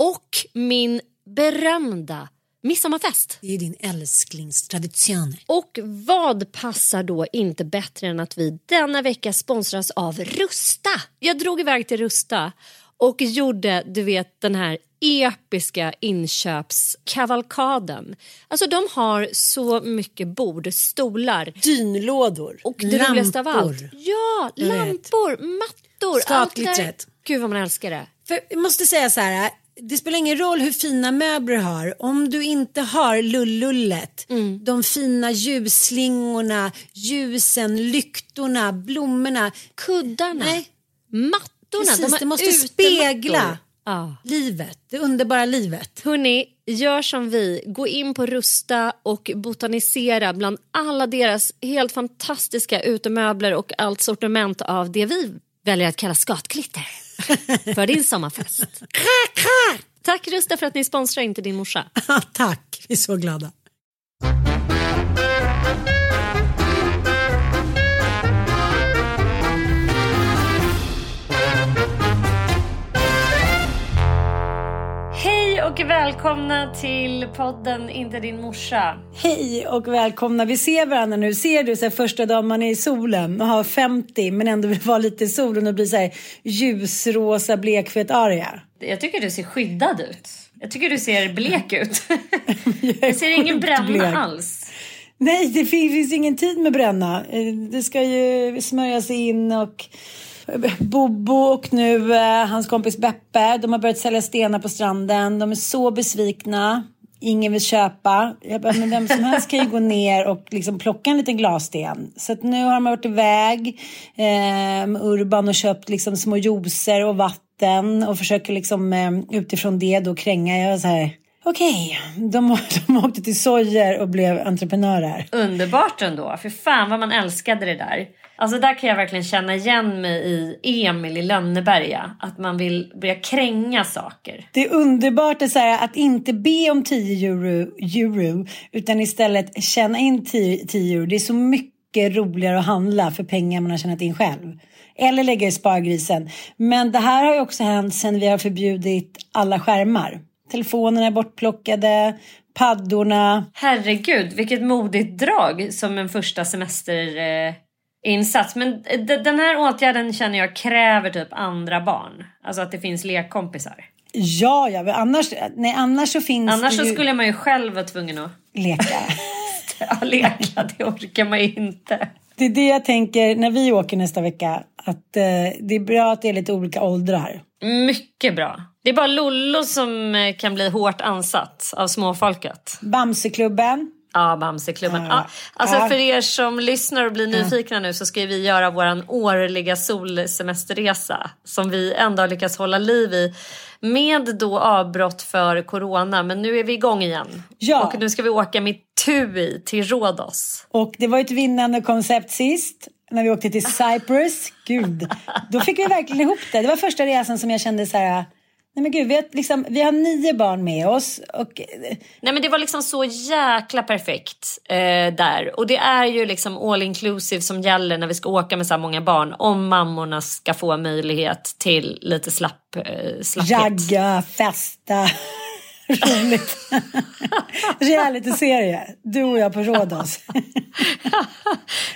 Och min berömda midsommarfest. Det är din älsklingstradition. Och vad passar då inte bättre än att vi denna vecka sponsras av Rusta? Jag drog iväg till Rusta och gjorde, du vet, den här episka inköpskavalkaden. Alltså de har så mycket bord, stolar Dynlådor. och det roligaste av allt. Ja, lampor, mattor. allt det. Skatglittret. Gud vad man älskar det. För jag måste säga så här. Det spelar ingen roll hur fina möbler du har. Om du inte har lullullet, Mm. de fina ljusslingorna, ljusen, lyktorna, blommorna. Kuddarna, Nej, mattorna. precis. de det måste spegla Ja. livet, det underbara livet. Hörni, gör som vi. Gå in på Rusta och botanisera bland alla deras helt fantastiska utemöbler och allt sortiment av det vi väljer att kalla skatklitter för din sommarfest. Tack Rusta för att ni sponsrar Inte din morsa. Tack, vi är så glada. Och välkomna till podden Inte din morsa. Hej och välkomna. Vi ser varandra nu. Ser du så här, första dagen man är i solen och har 50 men ändå vill vara lite i solen och bli så här ljusrosa blekfet aria. Jag tycker du ser skyddad ut. Jag tycker du ser blek ut. Jag ser ingen bränna blek. alls. Nej, det finns, finns ingen tid med bränna. Eh, Det ska ju smörjas in och Bobo och nu eh, hans kompis Beppe, de har börjat sälja stenar på stranden. De är så besvikna. Ingen vill köpa. Jag bara, men vem som helst kan ju gå ner och liksom plocka en liten glassten. Så att nu har de varit iväg eh, med Urban och köpt liksom små juicer och vatten och försöker liksom eh, utifrån det då kränga. Jag var så här, okej, de, de åkte till Sojer och blev entreprenörer. Underbart ändå. För fan vad man älskade det där. Alltså där kan jag verkligen känna igen mig i Emil i Lönneberga. Att man vill börja kränga saker. Det är underbart att, så här, att inte be om 10 euro, euro utan istället tjäna in 10, 10 euro. Det är så mycket roligare att handla för pengar man har tjänat in själv. Eller lägga i spargrisen. Men det här har ju också hänt sen vi har förbjudit alla skärmar. Telefonerna är bortplockade, paddorna. Herregud, vilket modigt drag som en första semesterinsats. Eh, insats. Men d- den här åtgärden känner jag kräver typ andra barn. Alltså att det finns lekkompisar. Ja, ja, annars, nej, annars så finns Annars det så ju skulle man ju själv vara tvungen att leka. ja, leka. Det orkar man ju inte. Det är det jag tänker när vi åker nästa vecka. Att eh, det är bra att det är lite olika åldrar. Mycket bra. Det är bara Lollo som eh, kan bli hårt ansatt av småfolket. Bamseklubben. Ja, Bamseklubben. Ja. Ja, alltså Ja. för er som lyssnar och blir nyfikna nu så ska vi göra vår årliga solsemesterresa som vi ändå har lyckats hålla liv i med då avbrott för corona. Men nu är vi igång igen. Ja. Och nu ska vi åka med TUI till Rhodos. Och det var ett vinnande koncept sist. när vi åkte till Cyprus. Gud, då fick vi verkligen ihop det. Det var första resan som jag kände så här, nej men gud, vi har, liksom, vi har nio barn med oss. Och, Nej men det var liksom så jäkla perfekt eh, där. Och det är ju liksom all inclusive som gäller när vi ska åka med så här många barn. Om mammorna ska få möjlighet till lite slapp, eh, slapphet. Jagga, festa. Roligt. Reality-serie. Du och jag på Rhodos.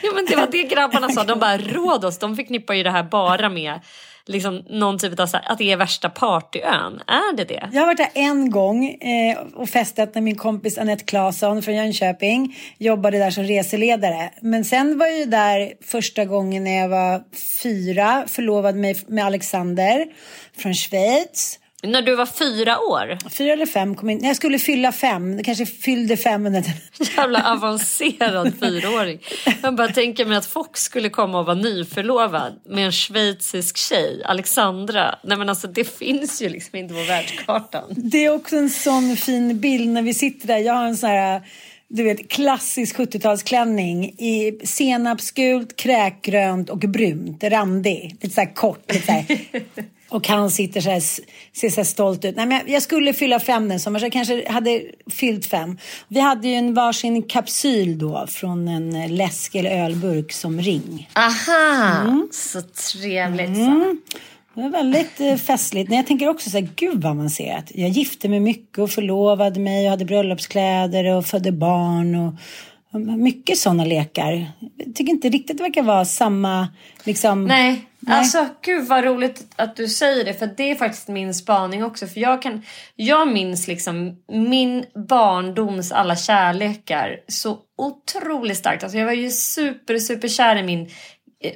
ja men det var det grabbarna sa. De bara Rhodos, de förknippar ju det här bara med liksom någon typ av så här, att det är värsta partyön. Är det det? Jag har varit där en gång eh, och festat när min kompis Annette Claesson från Jönköping jobbade där som reseledare. Men sen var jag ju där första gången när jag var fyra, förlovade mig med Alexander från Schweiz. När du var fyra år? Fyra eller fem kom in. Jag skulle fylla fem. Det kanske fyllde fem under Jävla avancerad fyraåring. Jag bara tänker mig att Fox skulle komma och vara nyförlovad med en schweizisk tjej, Alexandra. Nej men alltså det finns ju liksom inte på världskartan. Det är också en sån fin bild när vi sitter där. Jag har en sån här du vet, klassisk 70-talsklänning i senapsgult, kräkgrönt och brunt, randig. Lite så här kort. Lite så här. Och han sitter så här, ser så här stolt ut. Nej, men jag skulle fylla fem den sommaren, så jag kanske hade fyllt fem. Vi hade ju en varsin kapsyl då från en läsk eller ölburk som ring. Aha, mm. så trevligt. Mm. Det var väldigt eh, festligt. Men jag tänker också så här, gud vad avancerat. Jag gifte mig mycket och förlovade mig och hade bröllopskläder och födde barn och mycket sådana lekar. Jag tycker inte riktigt det verkar vara samma liksom. Nej, Nej. alltså gud vad roligt att du säger det för det är faktiskt min spaning också för jag kan. Jag minns liksom min barndoms alla kärlekar så otroligt starkt. Alltså jag var ju super super kär i min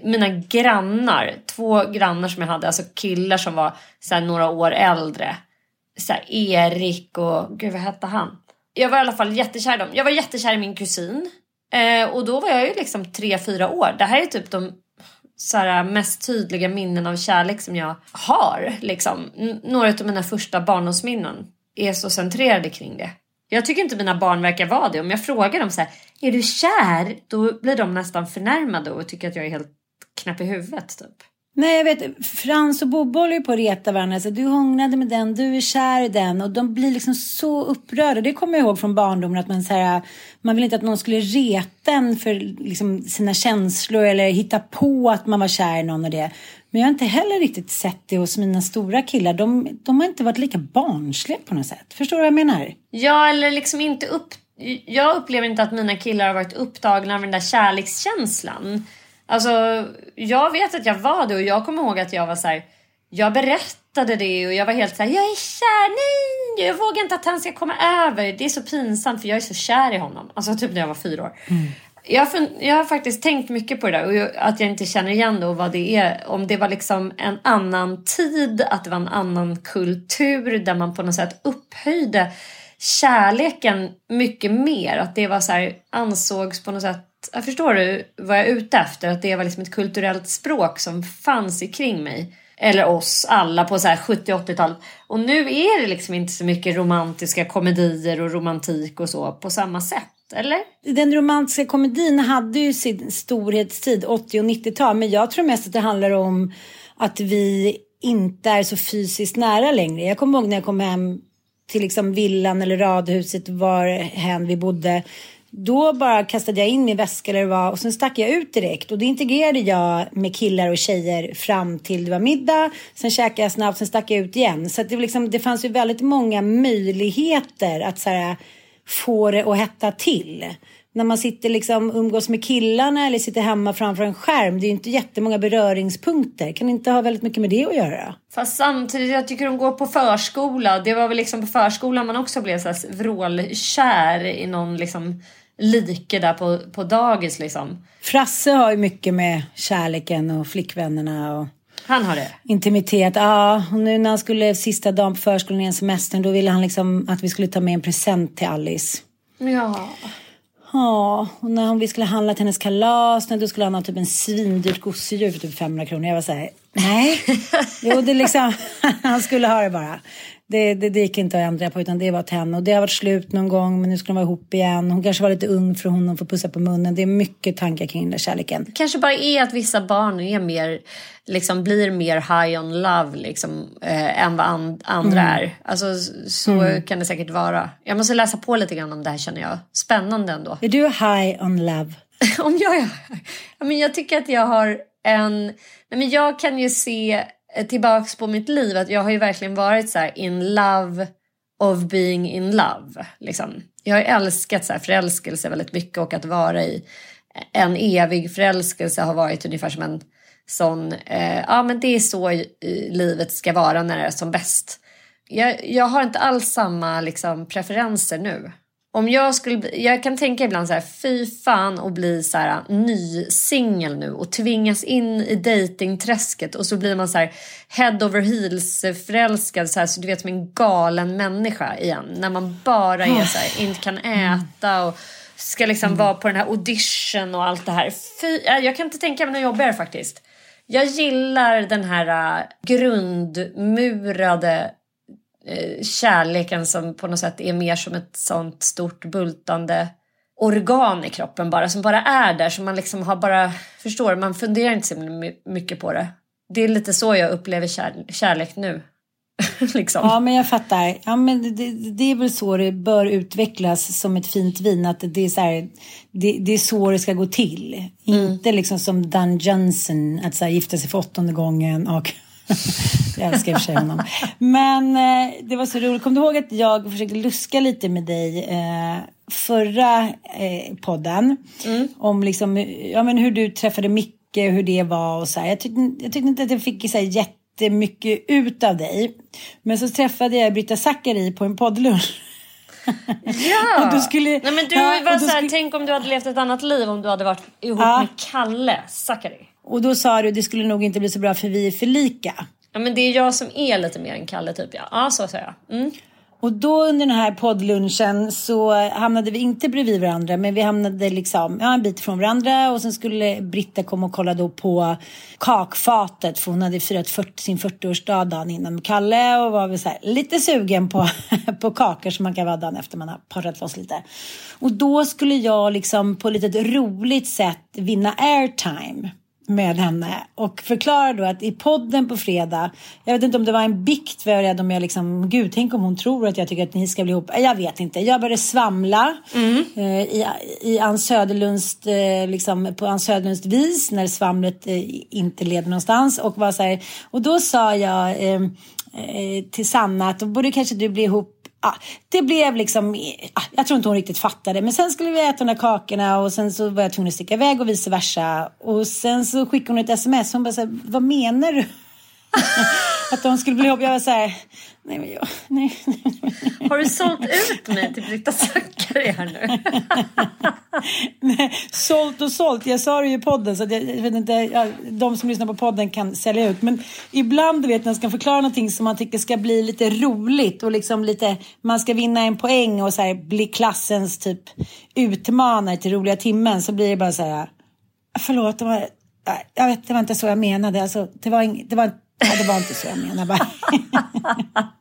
mina grannar, två grannar som jag hade, alltså killar som var så några år äldre. Så Erik och, gud vad hette han? Jag var i alla fall jättekär i dem. Jag var jättekär i min kusin. Eh, och då var jag ju liksom tre fyra år. Det här är typ de så här, äh, mest tydliga minnen av kärlek som jag har. Liksom. Några av mina första barndomsminnen är så centrerade kring det. Jag tycker inte mina barn verkar vara det. Om jag frågar dem så här, är du kär? Då blir de nästan förnärmade och tycker att jag är helt knäpp i huvudet typ. Nej, jag vet. Frans och Bobo håller ju på att reta varandra. Så du hånglade med den, du är kär i den. Och de blir liksom så upprörda. Det kommer jag ihåg från barndomen. Att man, så här, man vill inte att någon skulle reta en för liksom, sina känslor. Eller hitta på att man var kär i någon och det. Men jag har inte heller riktigt sett det hos mina stora killar. De, de har inte varit lika barnsliga på något sätt. Förstår du vad jag menar? Ja, eller liksom inte upp... Jag upplever inte att mina killar har varit upptagna av den där kärlekskänslan. Alltså, jag vet att jag var det och jag kommer ihåg att jag var så här, Jag berättade det och jag var helt så här, jag är kär, nej! Jag vågar inte att han ska komma över. Det är så pinsamt för jag är så kär i honom. Alltså typ när jag var fyra år. Mm. Jag, har, jag har faktiskt tänkt mycket på det där och jag, att jag inte känner igen då vad det är. Om det var liksom en annan tid, att det var en annan kultur där man på något sätt upphöjde kärleken mycket mer. Att det var så här, ansågs på något sätt jag förstår du vad jag är ute efter? Att det var liksom ett kulturellt språk som fanns kring mig. Eller oss alla på 70-80-talet. Och nu är det liksom inte så mycket romantiska komedier och romantik och så på samma sätt. Eller? Den romantiska komedin hade ju sin storhetstid 80 och 90-tal. Men jag tror mest att det handlar om att vi inte är så fysiskt nära längre. Jag kommer ihåg när jag kom hem till liksom villan eller radhuset var hen vi bodde då bara kastade jag in min väska eller vad och sen stack jag ut direkt och då integrerade jag med killar och tjejer fram till det var middag. Sen käkade jag snabbt, sen stack jag ut igen. Så det, liksom, det fanns ju väldigt många möjligheter att så här, få det att hetta till. När man sitter liksom umgås med killarna eller sitter hemma framför en skärm. Det är ju inte jättemånga beröringspunkter. Kan inte ha väldigt mycket med det att göra. Fast samtidigt, jag tycker de går på förskola. Det var väl liksom på förskolan man också blev så här vrålkär i någon liksom like där på, på dagis liksom. Frasse har ju mycket med kärleken och flickvännerna och han har det? Intimitet, ja. Och nu när han skulle sista dagen på förskolan i semestern då ville han liksom att vi skulle ta med en present till Alice. Ja. Ja, och när vi skulle handla till hennes kalas, då skulle han ha typ en svindyrt gosedjur för typ 500 kronor. Jag var så här, Nej, jo det liksom, han skulle ha det bara. Det, det, det gick inte att ändra på utan det var henne. Och det har varit slut någon gång men nu ska de vara ihop igen. Hon kanske var lite ung för honom att få pussa på munnen. Det är mycket tankar kring den där kärleken. Kanske bara är att vissa barn är mer, liksom, blir mer high on love liksom, eh, än vad and andra mm. är. Alltså, så mm. kan det säkert vara. Jag måste läsa på lite grann om det här känner jag. Spännande ändå. Är du high on love? om jag är... Ja, men jag tycker att jag har en... Nej, men jag kan ju se Eh, tillbaks på mitt liv att jag har ju verkligen varit så in love of being in love. Liksom. Jag har älskat så här förälskelse väldigt mycket och att vara i en evig förälskelse har varit ungefär som en sån, eh, ja men det är så livet ska vara när det är som bäst. Jag, jag har inte alls samma liksom, preferenser nu. Om jag skulle jag kan tänka ibland så här, fy fan och bli så här ny singel nu och tvingas in i datingträsket och så blir man så här head over heels förälskad så här så du vet som en galen människa igen när man bara är så här, inte kan äta och ska liksom mm. vara på den här audition och allt det här. Fy, jag kan inte tänka mig något jobbigare faktiskt. Jag gillar den här äh, grundmurade kärleken som på något sätt är mer som ett sånt stort bultande organ i kroppen bara som bara är där som man liksom har bara förstår man funderar inte så mycket på det. Det är lite så jag upplever kär, kärlek nu. liksom. Ja men jag fattar. Ja, men det, det, är väl så det bör utvecklas som ett fint vin. Att det, är så här, det, det, är så det ska gå till. Mm. Inte liksom som Dan Johnson att så här, gifta sig för åttonde gången och jag älskar i och för sig honom. Men eh, det var så roligt. Kom du ihåg att jag försökte luska lite med dig eh, förra eh, podden? Mm. Om liksom, ja, men hur du träffade Micke, hur det var och så här. Jag tyckte, jag tyckte inte att jag fick så här, jättemycket ut av dig. Men så träffade jag Britta Zackari på en poddlunch. Ja! och du skulle, Nej, men du ja, var så här, skulle... tänk om du hade levt ett annat liv om du hade varit ihop ja. med Kalle Zackari. Och då sa du det skulle nog inte bli så bra för vi är för lika. Ja men det är jag som är lite mer än Kalle typ ja. Ja så säger jag. Mm. Och då under den här poddlunchen så hamnade vi inte bredvid varandra men vi hamnade liksom ja, en bit från varandra och sen skulle Britta komma och kolla då på kakfatet för hon hade firat 40, sin 40-årsdag dagen innan med Kalle och var väl så här, lite sugen på, på kakor som man kan vara dagen efter man har parrat loss lite. Och då skulle jag liksom på ett litet roligt sätt vinna airtime med henne och förklarade då att i podden på fredag, jag vet inte om det var en bikt för jag rädd om jag liksom, gud tänk om hon tror att jag tycker att ni ska bli ihop. Jag vet inte, jag började svamla mm. eh, i, i Ann Söderlunds, eh, liksom på Ann Söderlunds vis när svamlet eh, inte leder någonstans och var så här, och då sa jag eh, eh, till Sanna att då borde kanske du bli ihop ah, det blev liksom, ah, jag tror inte hon riktigt fattade. Men sen skulle vi äta de där kakorna och sen så var jag tvungen att sticka iväg och vice versa. Och sen så skickade hon ett sms. Hon bara så här, vad menar du? att de skulle bli ihop. Jag var så här, nej men jag, nej. Har du sålt ut mig till Britta Zackari här nu? nej, sålt och sålt. Jag sa det ju i podden så jag, jag, vet inte, jag, de som lyssnar på podden kan sälja ut. Men ibland du vet när man ska förklara någonting som man tycker ska bli lite roligt och liksom lite, man ska vinna en poäng och så här, bli klassens typ utmanare till roliga timmen så blir det bara så här, förlåt, det var, jag vet, det var inte så jag menade. Alltså, det var, det var Ja, det var inte så jag menade bara.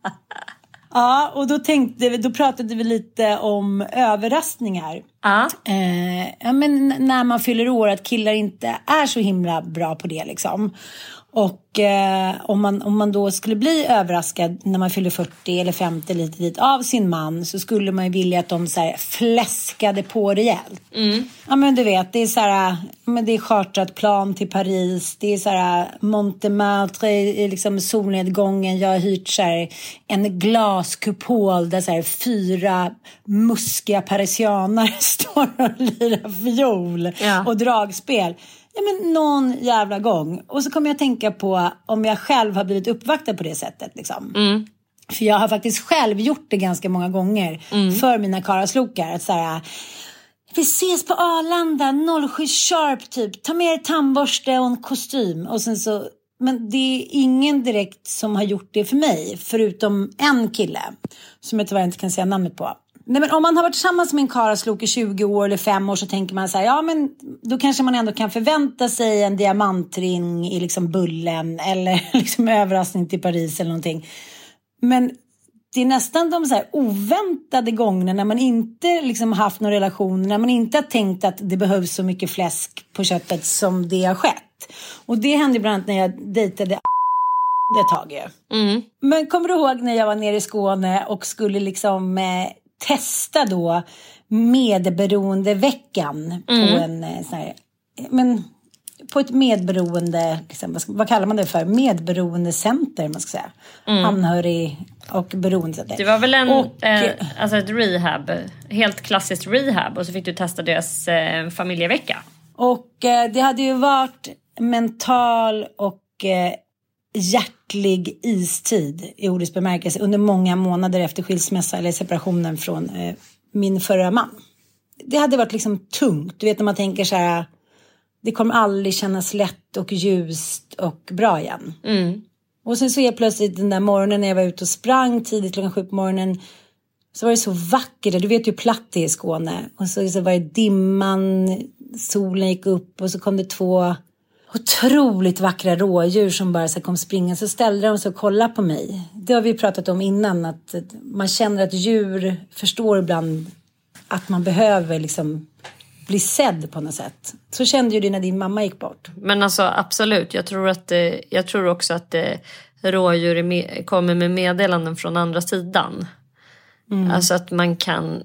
ja, och då, tänkte vi, då pratade vi lite om överraskningar. Ja. Eh, ja, men när man fyller år, att killar inte är så himla bra på det liksom. Och eh, om, man, om man då skulle bli överraskad när man fyller 40 eller 50 lite dit av sin man så skulle man ju vilja att de så här fläskade på rejält. Mm. Ja men du vet, det är så här, men det är chartrat plan till Paris, det är så här Montmartre i liksom solnedgången. Jag har hyrt så här, en glaskupol där så här, fyra muskiga parisianer står och lirar fiol ja. och dragspel. Ja, men någon jävla gång. Och så kommer jag tänka på om jag själv har blivit uppvaktad på det sättet. Liksom. Mm. För jag har faktiskt själv gjort det ganska många gånger mm. för mina karaslokar. Att så här, vi ses på Arlanda 07 sharp typ. Ta med er tandborste och en kostym. Och sen så, men det är ingen direkt som har gjort det för mig. Förutom en kille. Som jag tyvärr inte kan säga namnet på. Nej, men om man har varit tillsammans med en karlslok i 20 år eller 5 år så tänker man så här, ja men då kanske man ändå kan förvänta sig en diamantring i liksom bullen eller liksom överraskning till Paris eller någonting. Men det är nästan de så oväntade gångerna när man inte liksom haft någon relation, när man inte har tänkt att det behövs så mycket fläsk på köttet som det har skett. Och det hände bland annat när jag dejtade ett tag ju. Mm. Men kommer du ihåg när jag var nere i Skåne och skulle liksom eh, testa då medberoendeveckan på en eh, sån här, men på ett medberoende, liksom, vad, ska, vad kallar man det för? Medberoendecenter, man ska säga. Anhörig och beroendecenter. Det var väl en, Och, eh, alltså ett rehab, helt klassiskt rehab och så fick du testa deras eh, familjevecka. Och eh, det hade ju varit mental och eh, hjärtlig istid i ordets bemärkelse under många månader efter skilsmässa eller separationen från eh, min förra man. Det hade varit liksom tungt, du vet när man tänker så här, det kommer aldrig kännas lätt och ljust och bra igen. Och sen så är plötsligt den där morgonen när jag var ute och sprang tidigt klockan sju på morgonen så var det så vackert, du vet ju hur platt det är i Skåne. Och så, så var det dimman, solen gick upp och så kom det två otroligt vackra rådjur som bara så kom springa. Så ställde de sig och kollade på mig. Det har vi pratat om innan, att man känner att djur förstår ibland att man behöver liksom bli sedd på något sätt. Så kände ju du när din mamma gick bort. Men alltså absolut, jag tror, att, eh, jag tror också att eh, rådjur med, kommer med meddelanden från andra sidan. Alltså att man kan,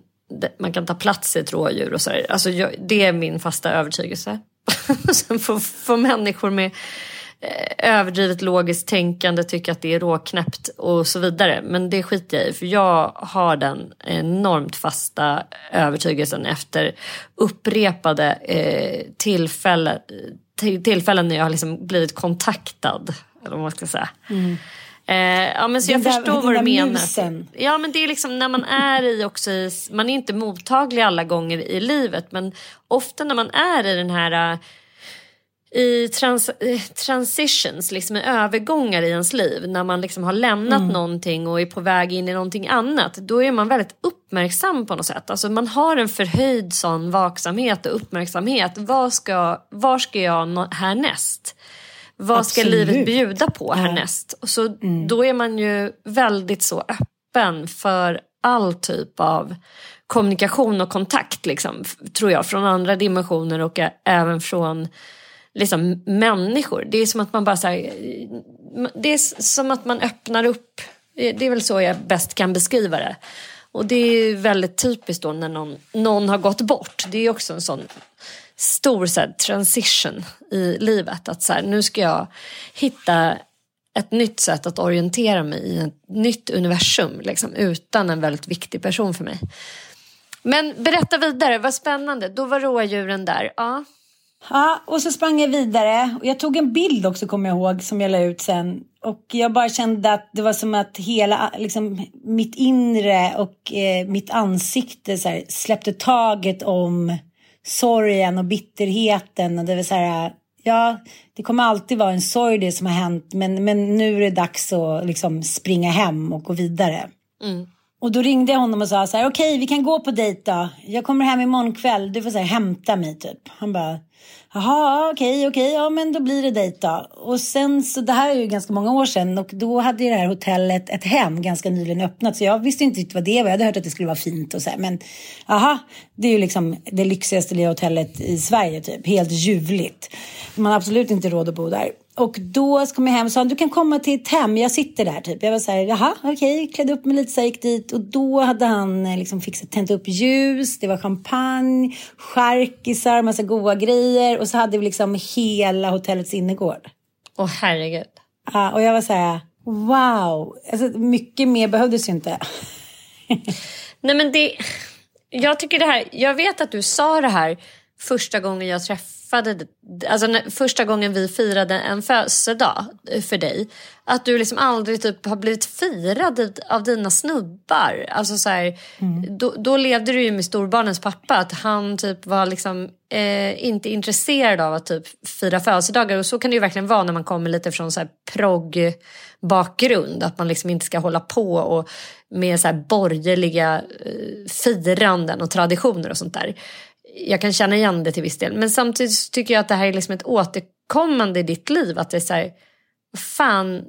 man kan ta plats i ett rådjur och så. Alltså jag, det är min fasta övertygelse. Sen får, får människor med eh, överdrivet logiskt tänkande tycka att det är råknäppt och så vidare. Men det skiter jag i för jag har den enormt fasta övertygelsen efter upprepade eh, tillfällen, till, tillfällen när jag har liksom blivit kontaktad. Eller vad man ska säga. Mm. Eh, ja men så Den jag där- förstår vad du menar. musen. Ja men det är liksom när man är i också i, man är inte mottaglig alla gånger i livet men ofta när man är i den här äh, i trans, eh, transitions, liksom i övergångar i ens liv när man liksom har lämnat Mm. någonting och är på väg in i någonting annat då är man väldigt uppmärksam på något sätt. Alltså man har en förhöjd sån vaksamhet och uppmärksamhet. Vad ska, var ska jag nå- härnäst? Vad ska Absolut. livet bjuda på härnäst? Och så, Då är man ju väldigt så öppen för all typ av kommunikation och kontakt, liksom, tror jag, från andra dimensioner och även från liksom, människor. Det är som att man bara så här, det är som att man öppnar upp. Det det är väl så jag bäst kan beskriva det. Och det är väldigt typiskt då när någon, någon har gått bort. Det är också en sån stor så här, transition i livet. Att så här, nu ska jag hitta ett nytt sätt att orientera mig i ett nytt universum liksom, utan en väldigt viktig person för mig. Men berätta vidare, vad spännande. Då var rådjuren där. Ja. Ja, och så sprang jag vidare. Och jag tog en bild också, kommer jag ihåg, som jag la ut sen. Och jag bara kände att det var som att hela, liksom, mitt inre och eh, mitt ansikte så här, släppte taget om sorgen och bitterheten. Och det så här, ja, det kommer alltid vara en sorg det som har hänt. Men, men nu är det dags att liksom springa hem och gå vidare. Och då ringde jag honom och sa så här, okej vi kan gå på dejt då. Jag kommer hem imorgon kväll, du får så här, hämta mig typ. Han bara, jaha okej okej, ja men då blir det dejt då. Och sen så, det här är ju ganska många år sedan och då hade ju det här hotellet ett hem ganska nyligen öppnat. Så jag visste inte riktigt vad det var, jag hade hört att det skulle vara fint och så här. Men aha, det är ju liksom det lyxigaste lilla hotellet i Sverige typ, helt ljuvligt. Man har absolut inte råd att bo där. Och då kom jag hem och sa du kan komma till ett hem, jag sitter där typ. Jag var så här, jaha okej, klädde upp mig lite så gick dit och då hade han eh, liksom fixat, tänt upp ljus, det var champagne, charkisar, massa goda grejer och så hade vi liksom hela hotellets innergård. Åh herregud. Ja, och jag var så här, wow, alltså, mycket mer behövdes ju inte. Nej men det, jag tycker det här, jag vet att du sa det här första gången jag träffade alltså när, första gången vi firade en födelsedag för dig. Att du liksom aldrig typ har blivit firad av dina snubbar. Alltså så här, då, då levde du ju med storbarnens pappa, att han typ var liksom eh, inte intresserad av att typ fira födelsedagar. Och så kan det ju verkligen vara när man kommer lite från så här progg bakgrund. Att man liksom inte ska hålla på och med så här borgerliga eh, firanden och traditioner och sånt där. Jag kan känna igen det till viss del. Men samtidigt tycker jag att det här är liksom ett återkommande i ditt liv. Att det är så här, fan,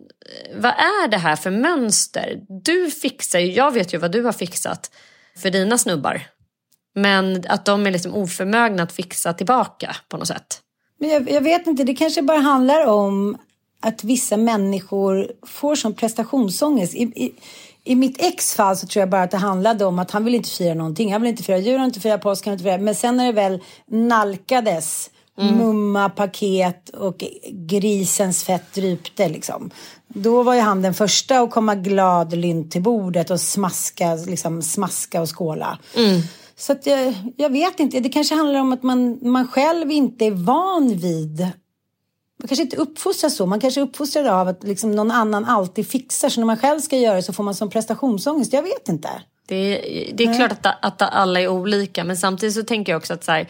vad är det här för mönster? Du fixar ju, jag vet ju vad du har fixat för dina snubbar. Men att de är liksom oförmögna att fixa tillbaka på något sätt. Men jag, jag vet inte, det kanske bara handlar om att vissa människor får sån prestationsångest. I, i, i mitt ex fall så tror jag bara att det handlade om att han vill inte fira någonting. Han vill inte fira jul, han inte fira påsk, han inte fira... Men sen när det väl nalkades mm. mumma, paket och grisens fett drypte liksom. Då var ju han den första att komma glad lynt till bordet och smaska, liksom smaska och skåla. Mm. Så jag, jag vet inte, det kanske handlar om att man, man själv inte är van vid man kanske inte uppfostras så. Man kanske är uppfostrad av att liksom någon annan alltid fixar. Så när man själv ska göra det så får man som prestationsångest. Jag vet inte. Det är, det är klart att, att alla är olika. Men samtidigt så tänker jag också att så här,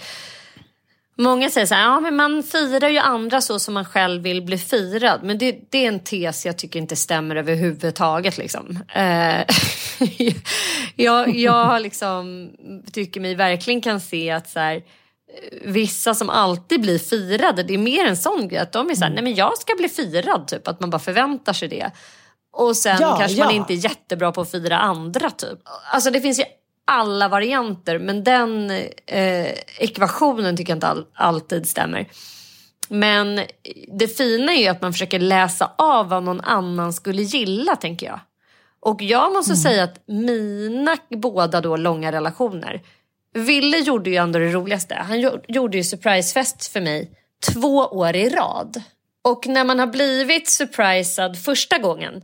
Många säger så här, ja men man firar ju andra så som man själv vill bli firad. Men det, det är en tes jag tycker inte stämmer överhuvudtaget. Liksom. Eh, jag, jag liksom, tycker mig verkligen kan se att så här, vissa som alltid blir firade, det är mer en sån grej. Att de är så här, mm. nej men jag ska bli firad, typ. Att man bara förväntar sig det. Och sen ja, kanske ja. man inte är jättebra på att fira andra typ. Alltså det finns ju alla varianter men den eh, ekvationen tycker jag inte all, alltid stämmer. Men det fina är ju att man försöker läsa av vad någon annan skulle gilla tänker jag. Och jag måste mm. säga att mina båda då långa relationer Ville gjorde ju ändå det roligaste. Han gjorde ju surprisefest för mig två år i rad. Och när man har blivit surprisad första gången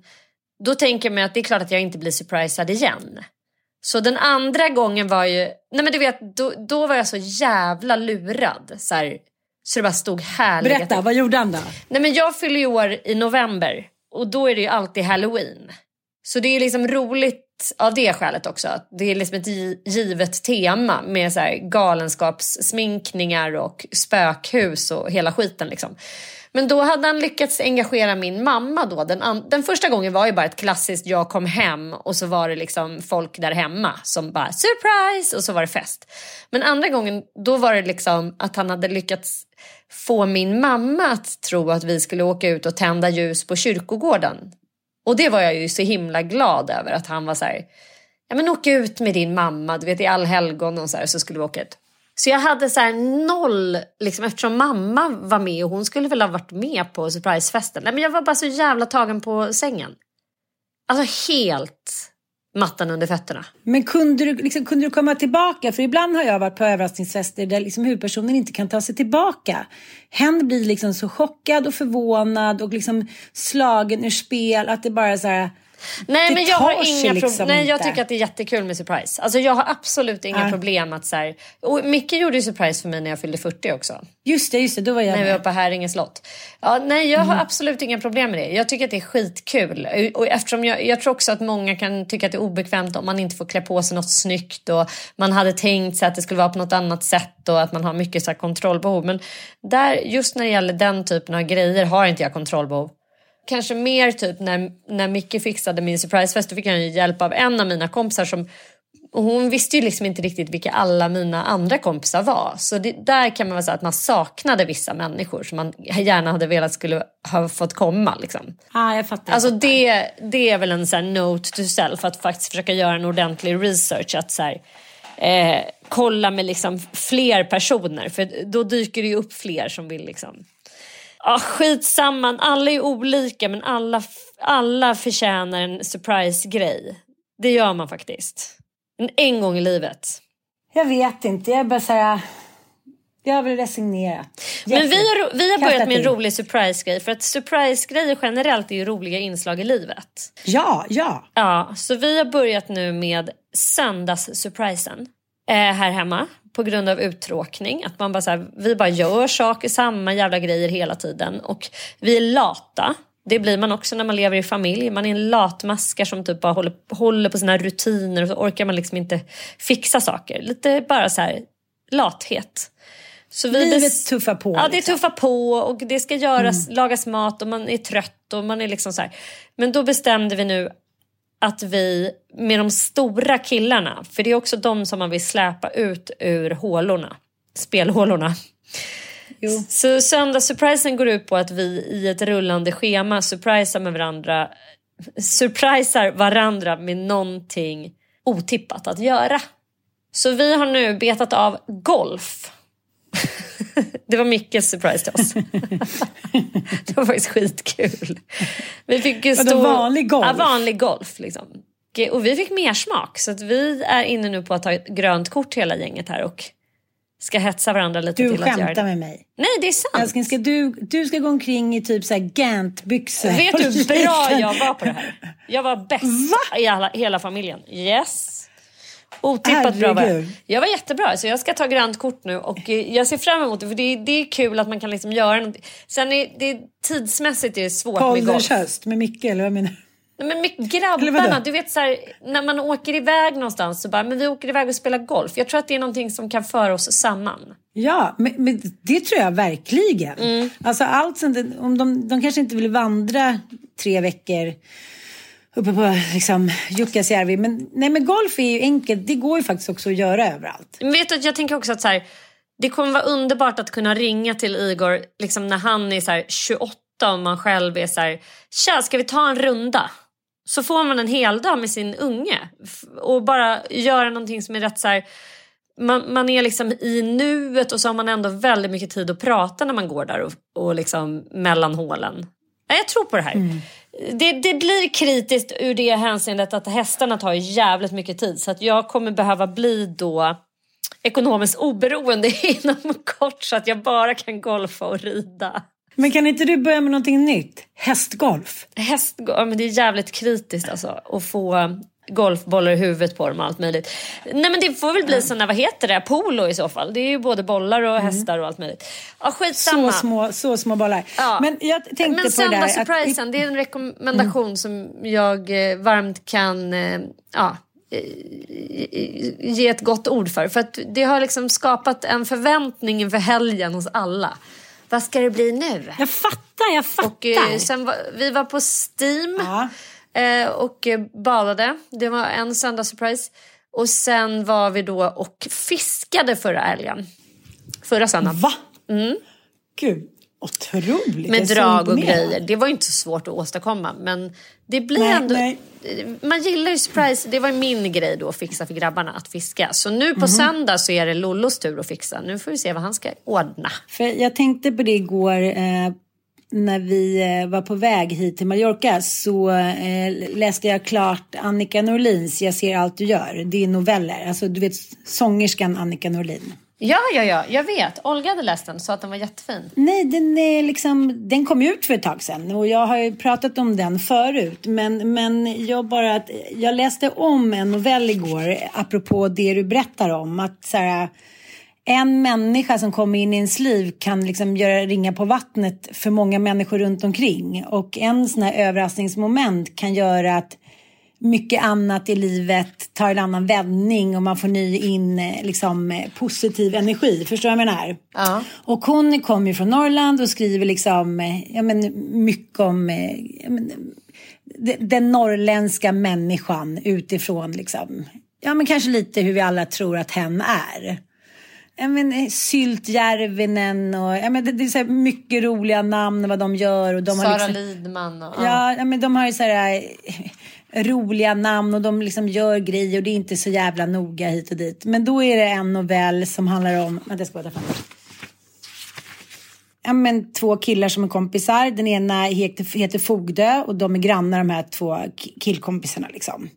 då tänker man att det är klart att jag inte blir surprisad igen. Så den andra gången var ju, nej men du vet, då, då var jag så jävla lurad. Så, här, så det bara stod härliga Berätta, vad gjorde han då? Nej men jag fyller ju år i november och då är det ju alltid halloween. Så det är liksom roligt av det skälet också. Det är liksom ett givet tema med så galenskapssminkningar och spökhus och hela skiten liksom. Men då hade han lyckats engagera min mamma då. Den, den första gången var ju bara ett klassiskt jag kom hem och så var det liksom folk där hemma som bara surprise och så var det fest. Men andra gången då var det liksom att han hade lyckats få min mamma att tro att vi skulle åka ut och tända ljus på kyrkogården. Och det var jag ju så himla glad över att han var så här, ja men åk ut med din mamma, du vet i allhelgon och så här, så skulle vi åka ut. Så jag hade så noll, liksom, eftersom mamma var med och hon skulle väl ha varit med på surprisefesten. Nej, men jag var bara så jävla tagen på sängen. Alltså helt mattan under fötterna. Men kunde du, liksom, kunde du komma tillbaka? För ibland har jag varit på överraskningsfester där liksom huvudpersonen inte kan ta sig tillbaka. Hen blir liksom så chockad och förvånad och liksom slagen ur spel att det bara är så här Nej, men jag har inga liksom Nej, jag tycker att det är jättekul med surprise. Alltså jag har absolut inga ah. problem att så här, och Micke gjorde ju surprise för mig när jag fyllde 40 också. Just det, just det, då var jag När vi var på Häringe slott. Ja, nej, jag mm. har absolut inga problem med det. Jag tycker att det är skitkul. Och eftersom jag, jag tror också att många kan tycka att det är obekvämt om man inte får klä på sig något snyggt och man hade tänkt sig att det skulle vara på något annat sätt och att man har mycket så kontrollbehov. Men där, just när det gäller den typen av grejer har inte jag kontrollbehov kanske mer typ när, när Micke fixade min surprisefest. Då fick jag hjälp av en av mina kompisar som och hon visste ju liksom inte riktigt vilka alla mina andra kompisar var. Så det, där kan man väl säga att man saknade vissa människor som man gärna hade velat skulle ha fått komma. Liksom. Ah, jag fattar. Alltså det, det är väl en sån note to self att faktiskt försöka göra en ordentlig research. Att så här, eh, kolla med liksom fler personer för då dyker det ju upp fler som vill liksom Ja, skitsamma, alla är olika men alla, alla förtjänar en surprise-grej. Det gör man faktiskt. En, en gång i livet. Jag vet inte, jag bara säga jag har väl resignerat. Men vi har, vi har börjat med en rolig surprise-grej. För att surprise-grejer generellt är ju roliga inslag i livet. Ja, ja. Ja, så vi har börjat nu med söndagssurprisen här hemma på grund av uttråkning. Att man bara så här, vi bara gör saker, samma jävla grejer hela tiden. Och vi är lata. Det blir man också när man lever i familj. Man är en latmaskar som typ bara håller, håller på sina rutiner och så orkar man liksom inte fixa saker. Lite bara så här lathet. Så vi Livet tuffar på. Ja, det liksom. tuffar på och det ska göras, lagas mat och man är trött och man är liksom så här. Men då bestämde vi nu att vi med de stora killarna, för det är också de som man vill släpa ut ur hålorna, spelhålorna. Jo. Så söndagssurprisen går ut på att vi i ett rullande schema surprisar med varandra, surprisar varandra med någonting otippat att göra. Så vi har nu betat av golf. Det var Mickes surprise till oss. det var faktiskt skitkul. Vi fick ju stå... vanlig golf? Ja, vanlig golf. Liksom. Och vi fick mer smak så att vi är inne nu på att ta ett grönt kort hela gänget här och ska hetsa varandra lite Du till att göra skämtar det. med mig. Nej, det är sant. Älskling, ska du, du ska gå omkring i typ så här Gant-byxor. Vet du hur bra jag var på det här? Jag var bäst i alla, hela familjen. Yes. Otippat bra var jag. Herregud. Jag var jättebra, så jag ska ta grönt kort nu och eh, jag ser fram emot det för det är, det är kul att man kan liksom göra något. Sen är det tidsmässigt är det svårt med Ålderns golf. höst med Micke, eller vad menar du? Men med grabbarna, du vet så här, när man åker iväg någonstans så bara, men vi åker iväg och spelar golf. Jag tror att det är någonting som kan föra oss samman. Ja, men, men det tror jag verkligen. Mm. Alltså allt där- om de, de kanske inte vill vandra tre veckor uppe på liksom, Jukkasjärvi. Men, nej, men golf är ju enkelt. Det går ju faktiskt också att göra överallt. Men vet du, jag tänker också att så här, det kommer vara underbart att kunna ringa till Igor liksom när han är så här 28 och man själv är så här, tja ska vi ta en runda? Så får man en hel dag med sin unge och bara göra någonting som är rätt så här, man, man är liksom i nuet och så har man ändå väldigt mycket tid att prata när man går där och, och liksom mellan hålen. Ja, Jag tror på det här. Det, det blir kritiskt ur det hänseendet att hästarna tar jävligt mycket tid så att jag kommer behöva bli då ekonomiskt oberoende inom kort så att jag bara kan golfa och rida. Men kan inte du börja med någonting nytt? Hästgolf. Häst, ja, men det är jävligt kritiskt alltså att få golfbollar i huvudet på dem och allt möjligt. Nej men det får väl bli såna, vad heter det, polo i så fall. Det är ju både bollar och hästar och allt möjligt. Ja skitsamma. Så små, så små bollar. Ja. Men jag tänkte Men på det där. att- söndagssurprisen, det är en rekommendation som jag eh, varmt kan eh, ja, eh, ge ett gott ord för. För att det har liksom skapat en förväntning inför helgen hos alla. Vad ska det bli nu? Jag fattar, jag fattar. Och, sen vi var på Steam Ja. Eh, och badade. Det var en söndagssurprise. Och sen var vi då och fiskade förra helgen. Förra söndagen. Va? Gud, otroligt. Med drag och grejer. Det var inte så svårt att åstadkomma. Men det blir Nej, ändå... nej. Man gillar ju surprise. Det var min grej då att fixa för grabbarna att fiska. Så nu på söndag så är det Lollos tur att fixa. Nu får vi se vad han ska ordna. För jag tänkte på det igår eh, när vi eh, var på väg hit till Mallorca så eh, läste jag klart Annika Norlins Jag ser allt du gör. Det är noveller. Alltså du vet sångerskan Annika Norlin. Ja, ja, ja. Jag vet. Olga hade läst den och sa att den var jättefin. Nej, den, är liksom, den kom ut för ett tag sedan och jag har ju pratat om den förut. Men, men jag, bara, jag läste om en novell igår apropå det du berättar om. Att så här, en människa som kommer in i ens liv kan liksom göra ringa på vattnet för många människor runt omkring. Och en sån här överraskningsmoment kan göra att mycket annat i livet tar en annan vändning och man får ny in eh, liksom, eh, positiv energi. Förstår du vad jag menar? Ja. Och hon kommer ju från Norrland och skriver liksom, eh, ja, men, mycket om ja, men, de- den norrländska människan utifrån liksom, ja men kanske lite hur vi alla tror att hen är. Men, eh, Syltjärvinen och ja, men det, det är så mycket roliga namn vad de gör. Och de har Sara liksom, Lidman och... Ja, ja, men de har ju så här eh, roliga namn och de liksom gör grejer och det är inte så jävla noga hit och dit. Men då är det en novell som handlar om, vänta jag ska bara ta fram Ja, men två killar som är kompisar. Den ena heter, heter Fogdö och de är grannar de här två ki- killkompisarna liksom.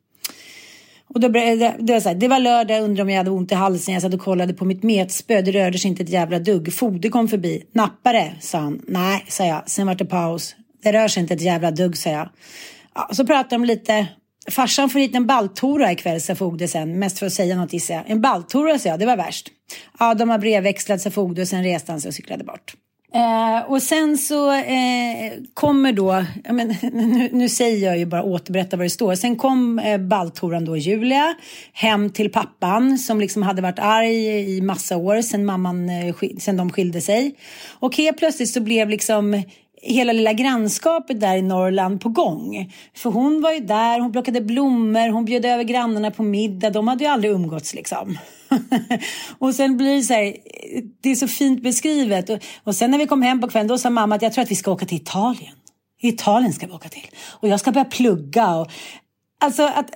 Och då, det, det, var så här, det var lördag, jag undrade om jag hade ont i halsen. Jag satt och kollade på mitt metspö. Det rörde sig inte ett jävla dugg. Fogde kom förbi. Nappade, sa han. Nej, sa jag. Sen var det paus. Det rör sig inte ett jävla dugg, sa jag. Ja, så pratade de lite. Farsan får hit en baltora ikväll, sa Fogde sen. Mest för att säga något gissar jag. En baltora, sa jag. Det var värst. Ja, de har brevväxlat, sa Fogde och sen reste han sig och cyklade bort. Eh, och sen så eh, kommer då, ja, men, nu, nu, säger jag ju bara återberätta vad det står. Sen kom eh, balthoran då Julia hem till pappan som liksom hade varit arg i massa år sen, mamman, eh, sen de skilde sig. Och helt plötsligt så blev liksom hela lilla grannskapet där i Norrland på gång. För hon var ju där, hon plockade blommor, hon bjöd över grannarna på middag. De hade ju aldrig umgåtts liksom. och sen blir det så här, det är så fint beskrivet. Och, och sen när vi kom hem på kvällen då sa mamma att jag tror att vi ska åka till Italien. Italien ska vi åka till. Och jag ska börja plugga. Och, alltså att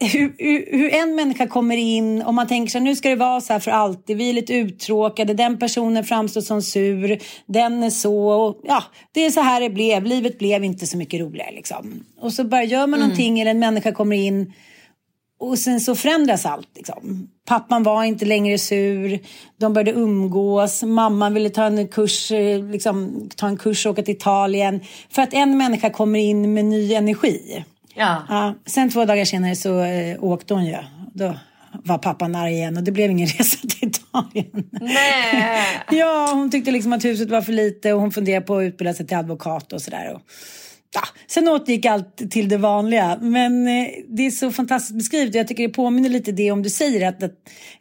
hur, hur, hur, en människa kommer in och man tänker sig nu ska det vara så här för alltid. Vi är lite uttråkade. Den personen framstår som sur. Den är så. Och, ja, det är så här det blev. Livet blev inte så mycket roligare liksom. Och så bara gör man mm. någonting eller en människa kommer in och sen så förändras allt. Liksom. Pappan var inte längre sur. De började umgås. Mamman ville ta en kurs, liksom, ta en kurs och åka till Italien. För att en människa kommer in med ny energi. Ja. ja sen två dagar senare så äh, åkte hon ju. Då var pappan arg igen och det blev ingen resa till Italien. Nej. ja, hon tyckte liksom att huset var för lite och hon funderade på att utbilda sig till advokat och sådär. Ja, sen återgick allt till det vanliga. Men eh, det är så fantastiskt beskrivet. Jag tycker det påminner lite det om du säger att, att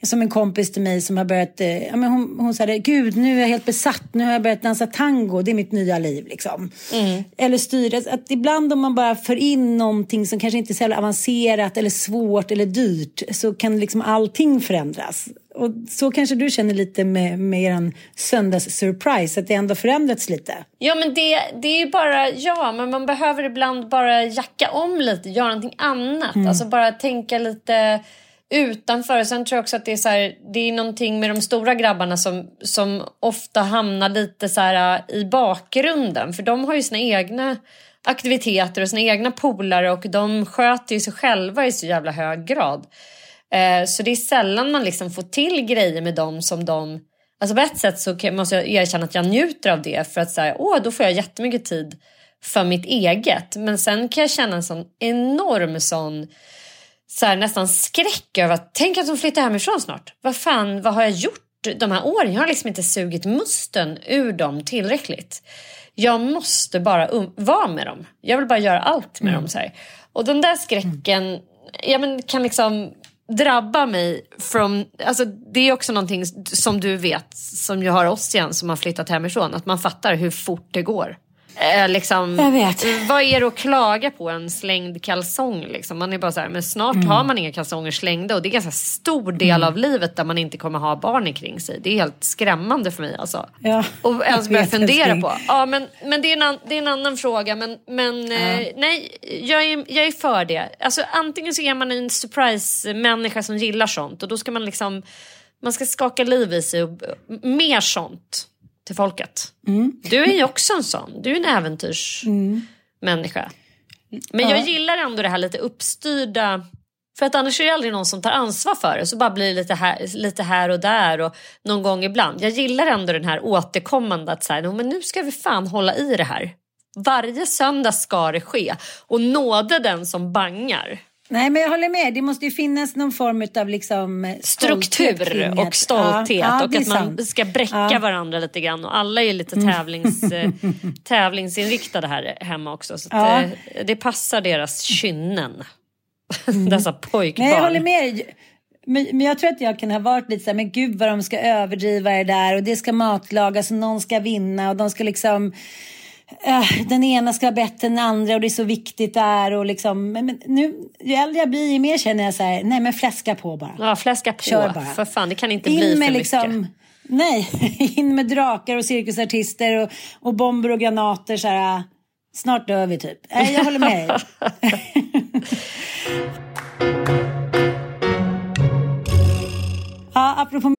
som en kompis till mig som har börjat, eh, ja, men hon, hon sa gud nu är jag helt besatt, nu har jag börjat dansa tango, det är mitt nya liv liksom. Mm. Eller styra, att ibland om man bara för in någonting som kanske inte är så avancerat eller svårt eller dyrt så kan liksom allting förändras. Och så kanske du känner lite med, med er söndagssurprise, att det ändå förändrats lite. Ja, men det, det är ju bara, ja, men man behöver ibland bara jacka om lite, göra någonting annat. Mm. Alltså bara tänka lite utanför. Sen tror jag också att det är så här, det är någonting med de stora grabbarna som, som ofta hamnar lite så här i bakgrunden. För de har ju sina egna aktiviteter och sina egna polare och de sköter ju sig själva i så jävla hög grad. Eh, så det är sällan man liksom får till grejer med dem som de... Alltså på ett sätt så måste jag erkänna att jag njuter av det för att säga, åh, då får jag jättemycket tid för mitt eget. Men sen kan jag känna en sån enorm sån så här, nästan skräck över att tänk att de flyttar hemifrån snart. Vad fan, vad har jag gjort de här åren? Jag har liksom inte sugit musten ur dem tillräckligt. Jag måste bara um vara med dem. Jag vill bara göra allt med mm. dem. Så här. Och den där skräcken ja, men kan liksom drabbar mig från... Alltså det är också någonting som du vet, som ju har oss igen som har flyttat hemifrån, att man fattar hur fort det går. Eh, liksom, jag vet. Vad är det att klaga på en slängd kalsong? Liksom? Man är bara så här, men snart mm. har man inga kalsonger slängda och det är en ganska stor del mm. av livet där man inte kommer ha barn kring sig. Det är helt skrämmande för mig alltså. Ja, och ens börja fundera på. Ja, men, men det, är en, det är en annan fråga. Men, men ja. eh, nej, jag är, jag är för det. Alltså, antingen så är man en surprise-människa som gillar sånt och då ska man liksom man ska skaka liv i sig och mer sånt till folket. Mm. Du är ju också en sån. Du är en äventyrsmänniska. Mm. Men jag gillar ändå det här lite uppstyrda. För att annars är det aldrig någon som tar ansvar för det. Så bara blir det lite här, lite här och där och någon gång ibland. Jag gillar ändå den här återkommande att säga, men nu ska vi fan hålla i det här. Varje söndag ska det ske. Och nåde den som bangar. Nej, men jag håller med. Det måste ju finnas någon form av liksom struktur och stolthet ja, ja, och att man sant. ska bräcka ja. varandra lite grann. Och alla är lite mm. tävlings, mm. tävlingsinriktade här hemma också. Så det, eh, det, passar deras kynnen. Mm. Dessa pojkbarn. Nej, jag håller med. Men, jag tror att jag kan ha varit lite så här, men gud vad de ska överdriva det där och det ska matlagas och någon ska vinna och de ska liksom den ena ska vara bättre än den andra och det är så viktigt där och liksom, men nu, ju äldre jag blir ju mer känner jag så här, nej men fläska på bara. Ja, fläska på. Kör bara. För fan, det kan inte in bli för liksom, mycket. Nej, in med drakar och cirkusartister och, och bomber och granater så här, snart dör vi typ. Nej, jag håller med dig. ja, apropå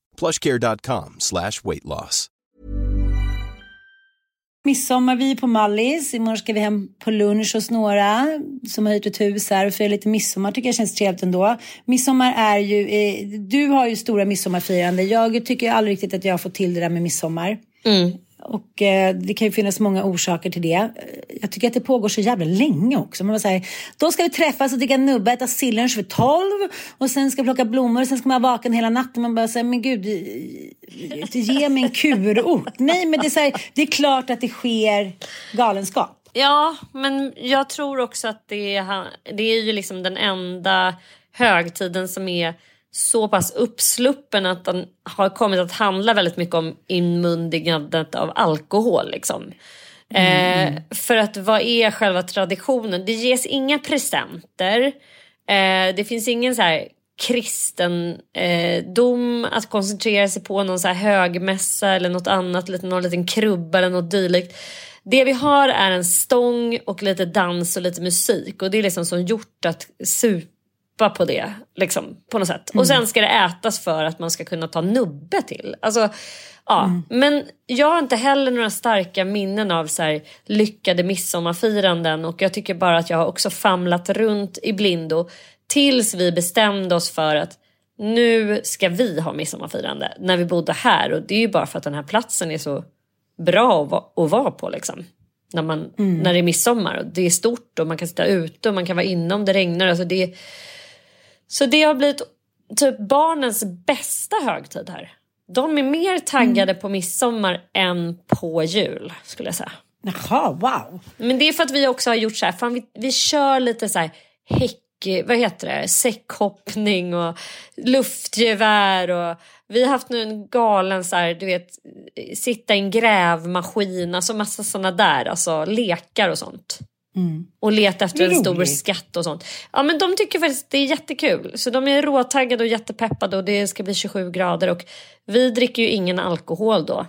plushcare.com slash weight loss. Midsommar, vi är på Mallis. Imorgon ska vi hem på lunch hos några som har hyrt ett hus här och fira lite midsommar. tycker jag känns trevligt ändå. Midsommar är ju, eh, du har ju stora midsommarfirande. Jag tycker aldrig riktigt att jag har fått till det där med midsommar. Mm. Och eh, det kan ju finnas många orsaker till det. Jag tycker att det pågår så jävla länge också. Man säger, då ska vi träffas och dricka nubbe, äta sillunch vid tolv och sen ska vi plocka blommor och sen ska man vara vaken hela natten. Man bara säger, men gud, eh, ge mig en kurort. Nej, men det är, så här, det är klart att det sker galenskap. Ja, men jag tror också att det är, det är ju liksom den enda högtiden som är så pass uppsluppen att den har kommit att handla väldigt mycket om inmundigandet av alkohol. Liksom. Mm. Eh, för att vad är själva traditionen? Det ges inga presenter. Eh, det finns ingen så här kristendom eh, att koncentrera sig på, någon så här högmässa eller något annat, någon liten krubba eller något dylikt. Det vi har är en stång och lite dans och lite musik och det är liksom som gjort att supa på det. Liksom, på något sätt. Mm. Och sen ska det ätas för att man ska kunna ta nubbe till. Alltså, ja. Mm. Men jag har inte heller några starka minnen av så här, lyckade midsommarfiranden och jag tycker bara att jag har också famlat runt i blindo tills vi bestämde oss för att nu ska vi ha midsommarfirande när vi bodde här och det är ju bara för att den här platsen är så bra att vara på liksom. När, man, mm. när det är midsommar och det är stort och man kan sitta ute och man kan vara inne om det regnar. Alltså det, så det har blivit typ barnens bästa högtid här. De är mer taggade mm. på midsommar än på jul skulle jag säga. Jaha, wow. Men det är för att vi också har gjort så här, fan vi, vi kör lite så här häck, vad heter det, säckhoppning och luftgevär och vi har haft nu en galen så här, du vet, sitta i en grävmaskin, alltså massa sådana där, alltså lekar och sånt. Mm. Och leta efter en stor skatt och sånt. Ja men de tycker faktiskt det är jättekul. Så de är råtaggade och jättepeppade och det ska bli 27 grader och vi dricker ju ingen alkohol då.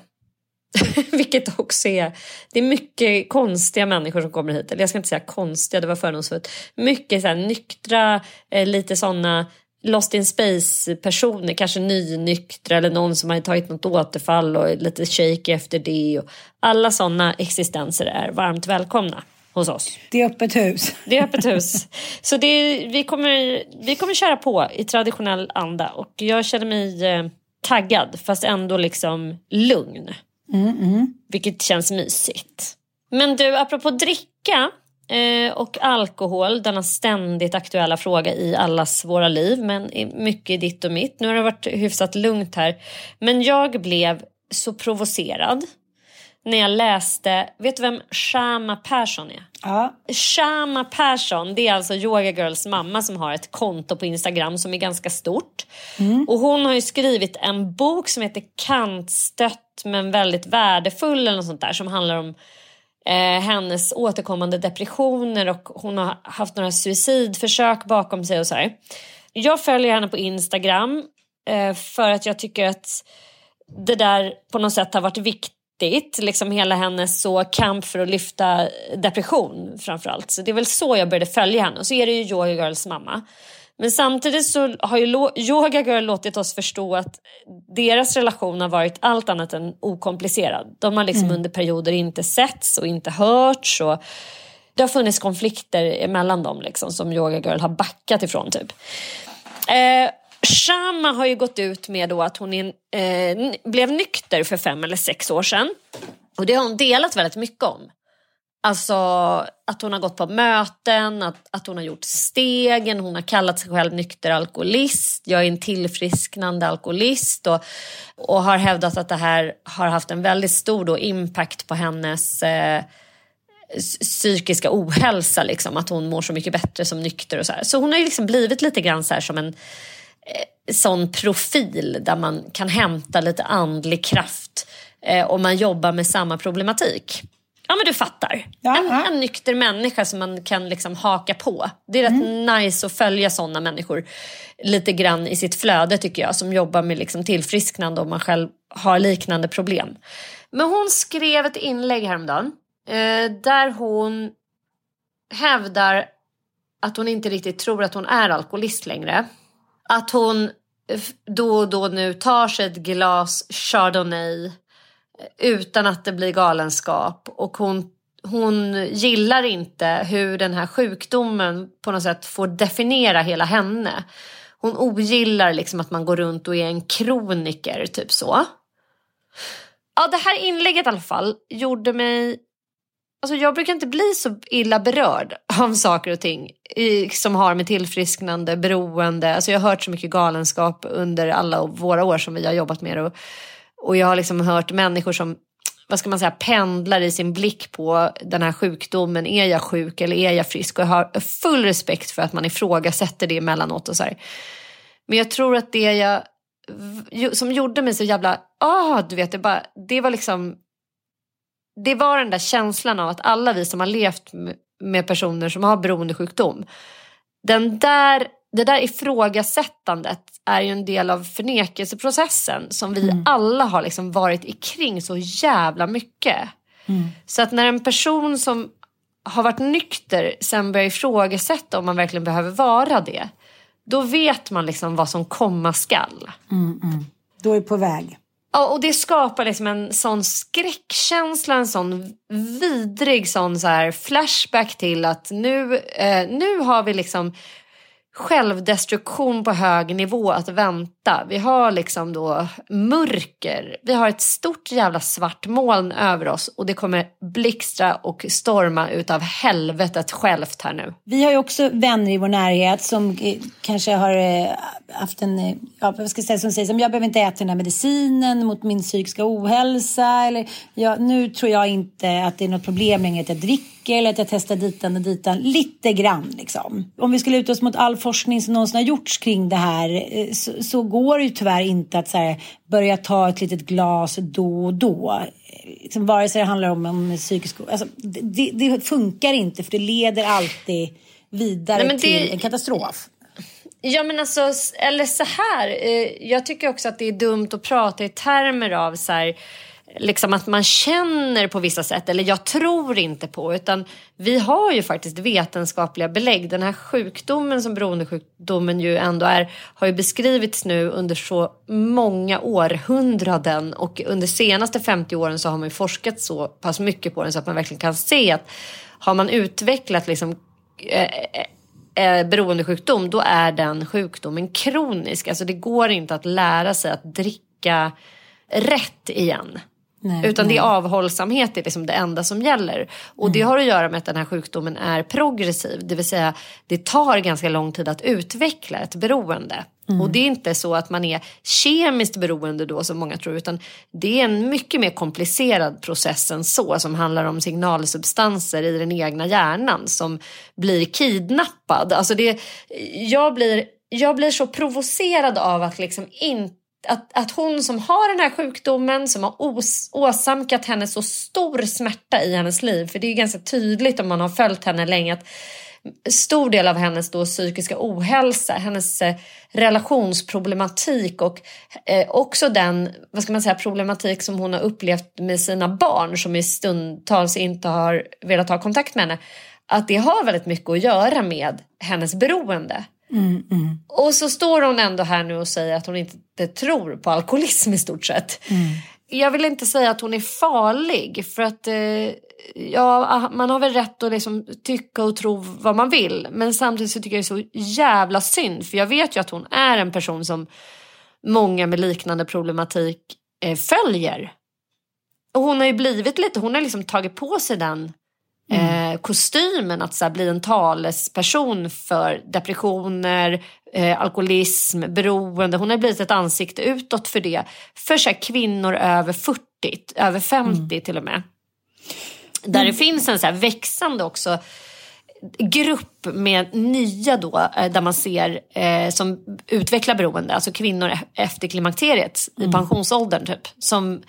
Vilket också är, det är mycket konstiga människor som kommer hit. Eller jag ska inte säga konstiga, det var fördomsfullt. Mycket så här, nyktra, eh, lite sådana Lost in space personer, kanske nynyktra eller någon som har tagit något återfall och är lite shaky efter det. Och alla sådana existenser är varmt välkomna hos oss. Det är öppet hus. Det är öppet hus. Så det vi, kommer, vi kommer köra på i traditionell anda och jag känner mig eh, taggad fast ändå liksom lugn. Mm, mm. Vilket känns mysigt. Men du, apropå dricka eh, och alkohol, denna ständigt aktuella fråga i allas våra liv, men mycket i ditt och mitt. Nu har det varit hyfsat lugnt här. Men jag blev så provocerad när jag läste, vet du vem Shama Persson är? Ja. Shama Persson, det är alltså Yoga Girls mamma som har ett konto på Instagram som är ganska stort. Mm. Och hon har ju skrivit en bok som heter Kantstött men väldigt värdefull eller något sånt där som handlar om eh, hennes återkommande depressioner och hon har haft några suicidförsök bakom sig och så här. Jag följer henne på Instagram eh, för att jag tycker att det där på något sätt har varit viktigt. Liksom hela hennes så kamp för att lyfta depression framförallt. Så det är väl så jag började följa henne. Och så är det ju Yoga Girls mamma. Men samtidigt så har ju Yoga Girl låtit oss förstå att deras relation har varit allt annat än okomplicerad. De har liksom mm. under perioder inte setts och inte hörts. Och det har funnits konflikter mellan dem liksom, som Yoga Girl har backat ifrån. typ. Eh, Shama har ju gått ut med då att hon in, eh, blev nykter för fem eller sex år sedan. Och det har hon delat väldigt mycket om. Alltså att hon har gått på möten, att, att hon har gjort stegen, hon har kallat sig själv nykter alkoholist, jag är en tillfrisknande alkoholist och, och har hävdat att det här har haft en väldigt stor då impact på hennes eh, psykiska ohälsa, liksom, att hon mår så mycket bättre som nykter och så här. Så hon har ju liksom blivit lite grann så som en sån profil där man kan hämta lite andlig kraft eh, om man jobbar med samma problematik. Ja men du fattar. En, en nykter människa som man kan liksom haka på. Det är mm. rätt nice att följa sådana människor lite grann i sitt flöde tycker jag. Som jobbar med liksom tillfrisknande om man själv har liknande problem. Men hon skrev ett inlägg häromdagen. Eh, där hon hävdar att hon inte riktigt tror att hon är alkoholist längre. Att hon då och då nu tar sig ett glas chardonnay eh, utan att det blir galenskap. Och hon, hon gillar inte hur den här sjukdomen på något sätt får definiera hela henne. Hon ogillar liksom att man går runt och är en kroniker, typ så. Ja, det här inlägget i alla fall gjorde mig... Alltså jag brukar inte bli så illa berörd av saker och ting i, som har med tillfrisknande, beroende. Alltså jag har hört så mycket galenskap under alla våra år som vi har jobbat med det. Och och jag har liksom hört människor som vad ska man säga, pendlar i sin blick på den här sjukdomen. Är jag sjuk eller är jag frisk? Och jag har full respekt för att man ifrågasätter det emellanåt. Och så här. Men jag tror att det jag, som gjorde mig så jävla, ah, du vet, det, bara, det var liksom, det var den där känslan av att alla vi som har levt med personer som har beroendesjukdom, den där det där ifrågasättandet är ju en del av förnekelseprocessen som vi mm. alla har liksom varit i kring så jävla mycket. Mm. Så att när en person som har varit nykter sen börjar ifrågasätta om man verkligen behöver vara det. Då vet man liksom vad som komma skall. Mm, mm. Då är på väg. Ja, och det skapar liksom en sån skräckkänsla, en sån vidrig sån så här flashback till att nu, eh, nu har vi liksom självdestruktion på hög nivå att vänta. Vi har liksom då mörker. Vi har ett stort jävla svart moln över oss och det kommer blixtra och storma utav helvetet självt här nu. Vi har ju också vänner i vår närhet som eh, kanske har eh, haft en, eh, ja, vad ska jag säga, som säger som jag behöver inte äta den här medicinen mot min psykiska ohälsa eller ja, nu tror jag inte att det är något problem längre att jag dricker eller att jag testar ditan och ditan lite grann liksom. Om vi skulle luta oss mot all forskning som någonsin har gjorts kring det här eh, så, så går det ju tyvärr inte att här, börja ta ett litet glas då och då. Liksom, vare sig det handlar om, om psykisk... Alltså, det, det, funkar inte för det leder alltid vidare Nej, det... till en katastrof. Ja men alltså, eller så här. Eh, jag tycker också att det är dumt att prata i termer av så här, liksom att man känner på vissa sätt eller jag tror inte på utan vi har ju faktiskt vetenskapliga belägg. Den här sjukdomen som beroendesjukdomen ju ändå är har ju beskrivits nu under så många århundraden och under senaste 50 åren så har man ju forskat så pass mycket på den så att man verkligen kan se att har man utvecklat liksom eh, eh, eh beroendesjukdom då är den sjukdomen kronisk. Alltså det går inte att lära sig att dricka rätt igen. Nej, Utan nej. det är avhållsamhet är liksom det enda som gäller. Och mm. det har att göra med att den här sjukdomen är progressiv. Det vill säga det tar ganska lång tid att utveckla ett beroende. Mm. Och det är inte så att man är kemiskt beroende då som många tror. Utan det är en mycket mer komplicerad process än så. Som handlar om signalsubstanser i den egna hjärnan som blir kidnappad. Alltså det, jag, blir, jag blir så provocerad av att liksom inte att, att hon som har den här sjukdomen som har os, åsamkat henne så stor smärta i hennes liv. För det är ganska tydligt om man har följt henne länge att stor del av hennes då psykiska ohälsa, hennes eh, relationsproblematik och eh, också den vad ska man säga, problematik som hon har upplevt med sina barn som i stundtals inte har velat ha kontakt med henne. Att det har väldigt mycket att göra med hennes beroende. Mm, mm. Och så står hon ändå här nu och säger att hon inte tror på alkoholism i stort sett. Mm. Jag vill inte säga att hon är farlig för att eh, ja, man har väl rätt att liksom tycka och tro vad man vill. Men samtidigt så tycker jag det är så jävla synd för jag vet ju att hon är en person som många med liknande problematik eh, följer. Och hon har ju blivit lite, hon har liksom tagit på sig den eh, kostymen att så här, bli en talesperson för depressioner, eh, alkoholism, beroende. Hon har blivit ett ansikte utåt för det. För så här, kvinnor över 40, över 50 till och med. Där det finns en så här växande också grupp med nya då, eh, där man ser eh, som utvecklar beroende, alltså kvinnor e- efter klimakteriet i pensionsåldern typ. Som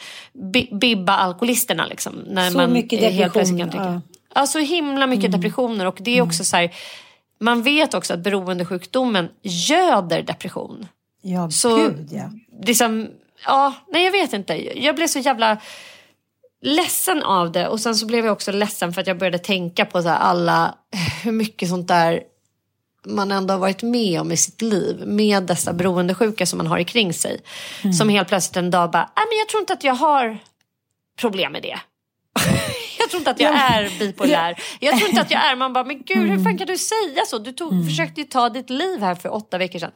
bi bibba alkoholisterna liksom. När Så man mycket eh, helt depression, kan tycka. ja. Alltså himla mycket depressioner och det är också så här, man vet också att beroendesjukdomen göder depression. Ja, Så gud ja. liksom, ja, nej jag vet inte. Jag blev så jävla ledsen av det och sen så blev jag också ledsen för att jag började tänka på så här alla, hur mycket sånt där man ändå har varit med om i sitt liv med dessa beroendesjuka som man har kring sig. Som helt plötsligt en dag bara, nej men jag tror inte att jag har problem med det. Jag tror inte att jag är bipolär. Jag tror inte att jag är, man bara, men gud hur fan kan du säga så? Du tog, försökte ju ta ditt liv här för åtta veckor sedan.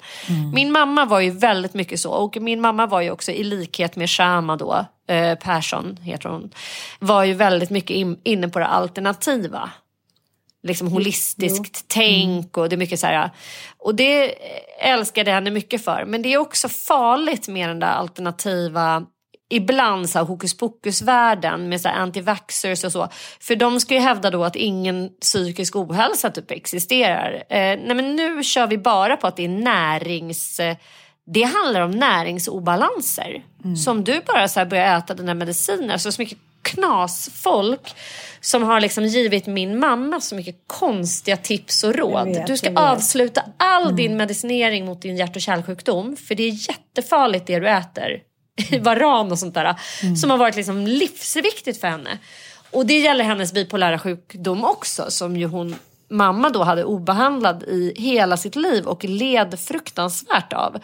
Min mamma var ju väldigt mycket så och min mamma var ju också i likhet med Shama då, eh, Persson heter hon, var ju väldigt mycket in, inne på det alternativa liksom holistiskt tänk och det är mycket så här. Och det älskade jag henne mycket för. Men det är också farligt med den där alternativa ibland så här hokus pokus-världen med så här anti-vaxxers och så. För de ska ju hävda då att ingen psykisk ohälsa typ existerar. Eh, nej men nu kör vi bara på att det är närings... Eh, det handlar om näringsobalanser. Som du bara så här börjar äta dina mediciner. Alltså så mycket knasfolk som har liksom givit min mamma så mycket konstiga tips och råd. vet, du ska avsluta all din medicinering mot din hjärt och kärlsjukdom för det är jättefarligt det du äter. Varan och sånt där. Som har varit liksom livsviktigt för henne. Och det gäller hennes bipolära sjukdom också som ju hon mamma då hade obehandlad i hela sitt liv och led fruktansvärt av.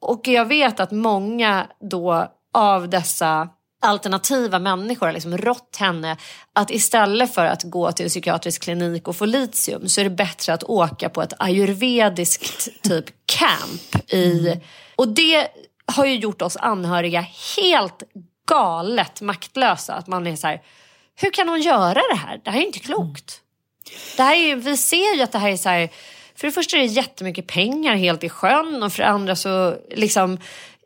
Och jag vet att många då av dessa alternativa människor har liksom rått henne att istället för att gå till en psykiatrisk klinik och få litium så är det bättre att åka på ett ayurvediskt typ camp i... Och det har ju gjort oss anhöriga helt galet maktlösa. Att man är så här, hur kan hon göra det här? Det här är inte klokt. Det här är, vi ser ju att det här är så här, för det första är det jättemycket pengar helt i sjön och för det andra så liksom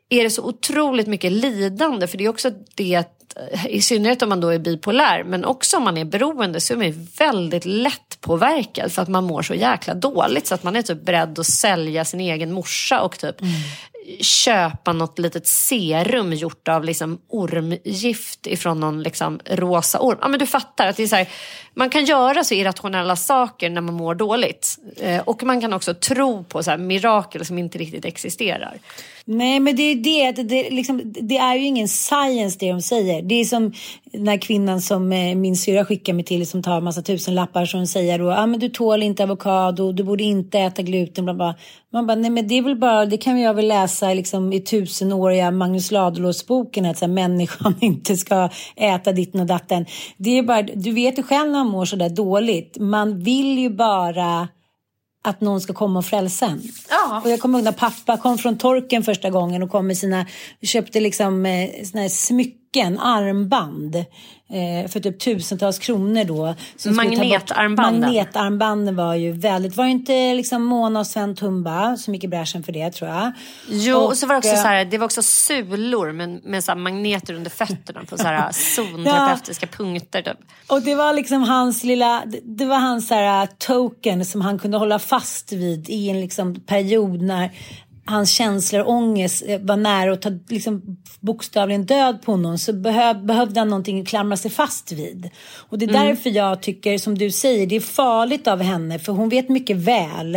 är det så otroligt mycket lidande för det är också det att, eh, i synnerhet om man då är bipolär men också om man är beroende så är man väldigt lätt påverkad för att man mår så jäkla dåligt så att man är typ beredd att sälja sin egen morsa och typ mm köpa något litet serum gjort av liksom ormgift ifrån någon liksom rosa orm. Ja men du fattar att det är så här, man kan göra så irrationella saker när man mår dåligt. Eh, och man kan också tro på så här mirakel som inte riktigt existerar. Nej, men det är det. att Det, liksom, det är ju ingen science det de säger. Det är som den här kvinnan som eh, min syra skickar mig till som tar en massa tusenlappar som säger då, ah, men du tål inte avokado, du borde inte äta gluten, bla bla. Man bara, nej men det är väl bara, det kan jag väl läsa liksom, i tusenåriga Magnus Ladulås-boken att så här, människan inte ska äta ditten och datten. Det är bara, du vet ju själv när man mår så där dåligt, man vill ju bara att någon ska komma och frälsa en. Ja. Och jag kommer ihåg när pappa kom från torken första gången och kom med sina, köpte liksom eh, smycken, armband. Eh, för typ tusentals kronor då. Magnetarmbanden. Magnetarmbanden var ju väldigt, var ju inte liksom Mona och Sven Tumba som gick i bräschen för det tror jag. Jo, och, så var det också eh, så här, det var också sulor med, med så här magneter under fötterna på så här zonterapeutiska punkter. Typ. Och det var liksom hans lilla, det- var hans så här, uh, token som han kunde hålla fast vid i en liksom period när hans känslor och ångest eh, var nära att ta liksom, bokstavligen död på honom så behöv, behövde han någonting att klamra sig fast vid. Och det är mm. därför jag tycker, som du säger, det är farligt av henne för hon vet mycket väl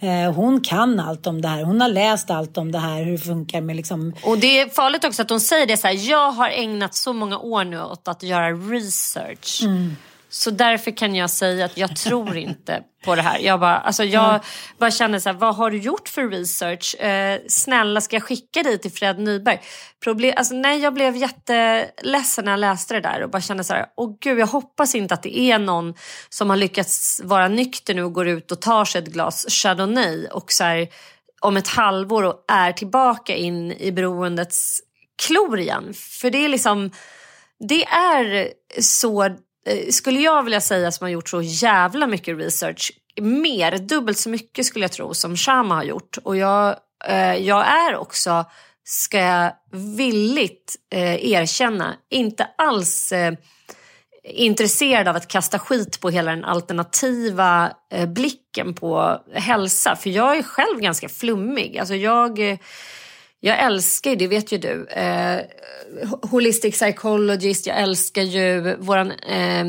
eh, hon kan allt om det här. Hon har läst allt om det här, hur det funkar med liksom... Och det är farligt också att hon säger det så här, jag har ägnat så många år nu åt att göra research. Mm. Så därför kan jag säga att jag tror inte på det här. Jag bara, alltså jag mm. bara känner så här, vad har du gjort för research? Eh, snälla ska jag skicka dig till Fred Nyberg? Problem, alltså, nej, jag blev jätteledsen när jag läste det där och bara kände så här, åh gud jag hoppas inte att det är någon som har lyckats vara nykter nu och går ut och tar sig ett glas Chardonnay och så här, om ett halvår och är tillbaka in i beroendets klor igen. För det är liksom, det är så Eh, skulle jag vilja säga som har gjort så jävla mycket research, mer, dubbelt så mycket skulle jag tro som Shama har gjort. Och jag, eh, jag är också, ska jag villigt eh, erkänna, inte alls eh, intresserad av att kasta skit på hela den alternativa eh, blicken på hälsa. För jag är själv ganska flummig. Alltså jag eh, jag älskar ju, det vet ju du, eh, holistic psychologist, jag älskar ju våran eh,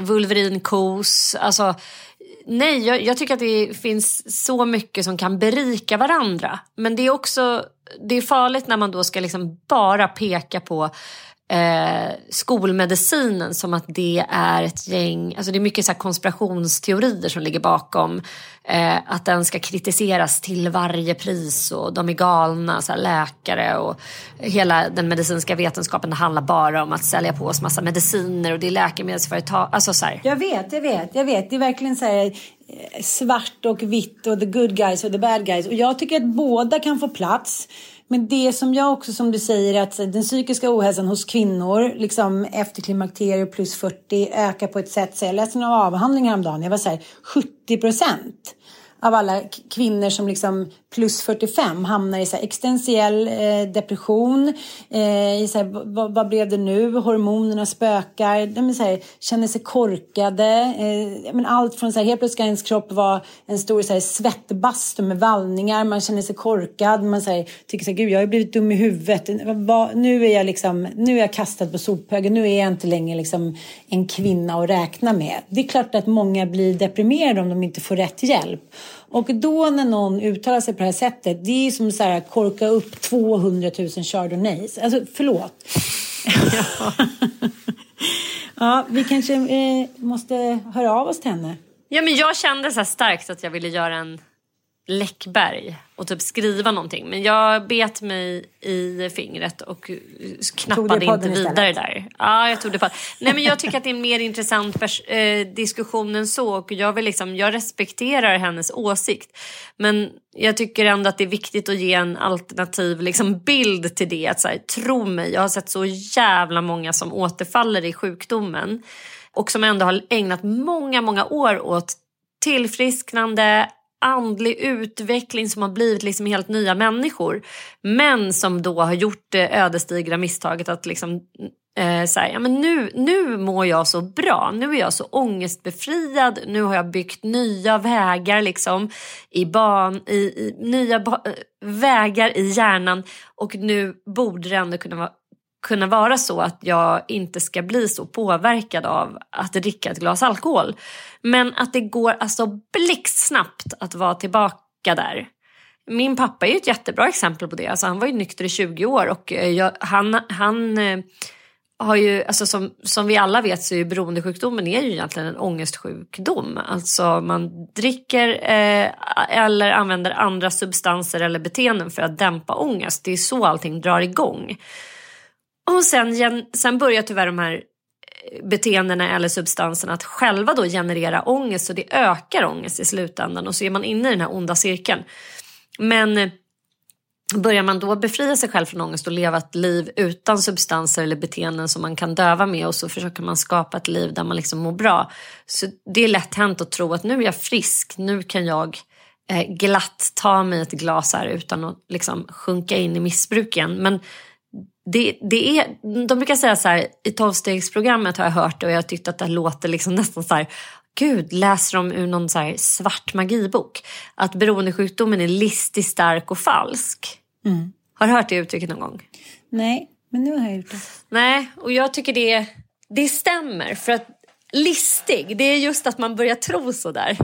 vulverinkos. Alltså, nej, jag, jag, tycker att det finns så mycket som kan berika varandra. Men det är också det är farligt när man då ska liksom bara peka på eh, skolmedicinen som att det är ett gäng, alltså det är mycket så konspirationsteorier som ligger bakom eh, att den ska kritiseras till varje pris och de är galna, så läkare och hela den medicinska vetenskapen det handlar bara om att sälja på oss massa mediciner och det är läkemedelsföretag, alltså så här. Jag vet, jag vet, jag vet, det är verkligen så här eh, svart och vitt och the good guys och the bad guys och jag tycker att båda kan få plats. Men det som jag också, som du säger, att den psykiska ohälsan hos kvinnor, liksom efter klimakteriet plus 40, ökar på ett sätt. Så jag läste en avhandling häromdagen, jag var så här, 70 procent av alla kvinnor som liksom plus 45 hamnar i så här existentiell eh, depression. Eh, i så här, vad, vad, blev det nu? Hormonerna spökar. De så här, känner sig korkade. Eh, men allt från så här, helt plötsligt ska ens kropp vara en stor så här, svettbastu med vallningar. Man känner sig korkad. Man så här, tycker så här, gud jag har blivit dum i huvudet. Nu är jag liksom, nu är jag kastad på sophögen. Nu är jag inte längre liksom en kvinna att räkna med. Det är klart att många blir deprimerade om de inte får rätt hjälp. Och då när någon uttalar sig på det här sättet, det är som att korka upp 200 000 chardonnays. Alltså förlåt. ja. ja, vi kanske eh, måste höra av oss till henne. Ja, men jag kände så starkt att jag ville göra en Läckberg och typ skriva någonting. Men jag bet mig i fingret och knappade inte vidare där. Ja, jag tog det på. Nej, men jag tycker att det är en mer intressant eh, diskussion än så. Och jag, vill liksom, jag respekterar hennes åsikt. Men jag tycker ändå att det är viktigt att ge en alternativ liksom, bild till det. Att, så här, tro mig, jag har sett så jävla många som återfaller i sjukdomen. Och som ändå har ägnat många, många år åt tillfrisknande, andlig utveckling som har blivit liksom helt nya människor. Men som då har gjort det ödesdigra misstaget att liksom eh, säga, ja, men nu, nu mår jag så bra, nu är jag så ångestbefriad, nu har jag byggt nya vägar liksom i ban, i, i nya ba, eh, vägar i hjärnan och nu borde det ändå kunna vara kunna vara så att jag inte ska bli så påverkad av att dricka ett glas alkohol. Men att det går alltså blixtsnabbt att vara tillbaka där. Min pappa är ju ett jättebra exempel på det. Alltså han var ju nykter i 20 år och eh, jag, han, han eh, har ju, alltså som, som vi alla vet så är ju beroendesjukdomen är ju egentligen en ångestsjukdom. Alltså man dricker eh, eller använder andra substanser eller beteenden för att dämpa ångest. Det är så allting drar igång. Och sen, sen börjar tyvärr de här eh, beteendena eller substanserna att själva då generera ångest och det ökar ångest i slutändan och så är man inne i den här onda cirkeln. Men eh, börjar man då befria sig själv från ångest och leva ett liv utan substanser eller beteenden som man kan döva med och så försöker man skapa ett liv där man liksom mår bra. Så det är lätt hänt att tro att nu är jag frisk, nu kan jag eh, glatt ta mig ett glas här utan att liksom sjunka in i missbruk igen. Men det, det är, de brukar säga så här, i tolvstegsprogrammet har jag hört det och jag har tyckt att det låter liksom nästan så här, gud, läser de ur någon så här svart magibok? Att beroendesjukdomen är listig, stark och falsk. Mm. Har du hört det uttrycket någon gång? Nej, men nu har jag gjort det. Nej, och jag tycker det, det stämmer. För att listig, det är just att man börjar tro så där.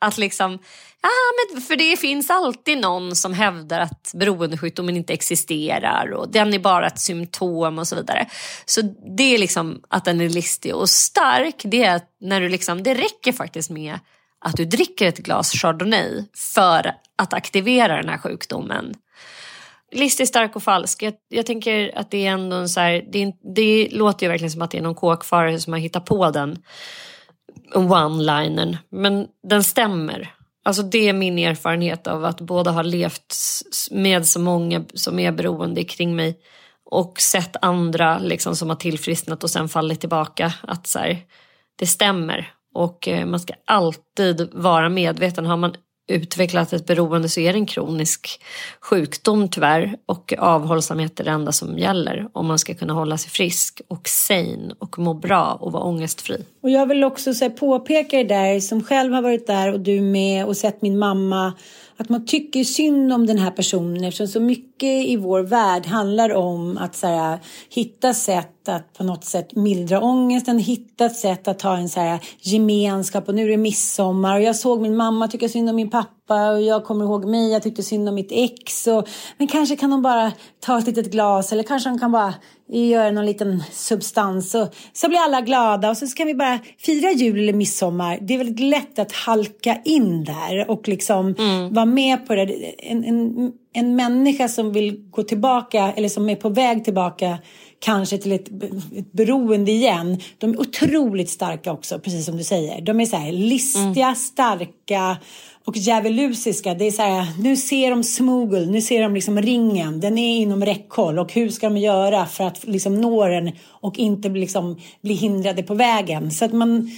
Att liksom, ja men för det finns alltid någon som hävdar att beroendesjukdomen inte existerar och den är bara ett symptom och så vidare. Så det är liksom att den är listig och stark, det är att när du liksom, det räcker faktiskt med att du dricker ett glas chardonnay för att aktivera den här sjukdomen. Listig, stark och falsk. Jag, jag tänker att det är ändå en så här, det, det låter ju verkligen som att det är någon kåkfarare som har hittat på den one-linern. Men den stämmer. Alltså det är min erfarenhet av att båda ha levt med så många som är beroende kring mig och sett andra liksom som har tillfrisknat och sen fallit tillbaka. Att så här, det stämmer. Och eh, man ska alltid vara medveten. Har man utvecklat ett beroende så är det en kronisk sjukdom tyvärr och avhållsamhet är det enda som gäller om man ska kunna hålla sig frisk och sane och må bra och vara ångestfri. Och jag vill också så här, påpeka det där som själv har varit där och du med och sett min mamma att man tycker synd om den här personen eftersom så mycket i vår värld handlar om att så här, hitta sätt att på något sätt mildra ångesten, hitta ett sätt att ha en så här, gemenskap och nu är det midsommar och jag såg min mamma tycka synd om min pappa och jag kommer ihåg mig, jag tyckte synd om mitt ex och, men kanske kan de bara ta ett litet glas eller kanske de kan bara göra någon liten substans och så blir alla glada och så kan vi bara fira jul eller midsommar. Det är väldigt lätt att halka in där och liksom mm. vara med på det. En, en, en människa som vill gå tillbaka eller som är på väg tillbaka kanske till ett, ett beroende igen. De är otroligt starka också, precis som du säger. De är så här listiga, mm. starka och djävulusiska. Det är så här, nu ser de smugel, nu ser de liksom ringen. Den är inom räckhåll och hur ska de göra för att liksom nå den och inte liksom bli hindrade på vägen. Så att man,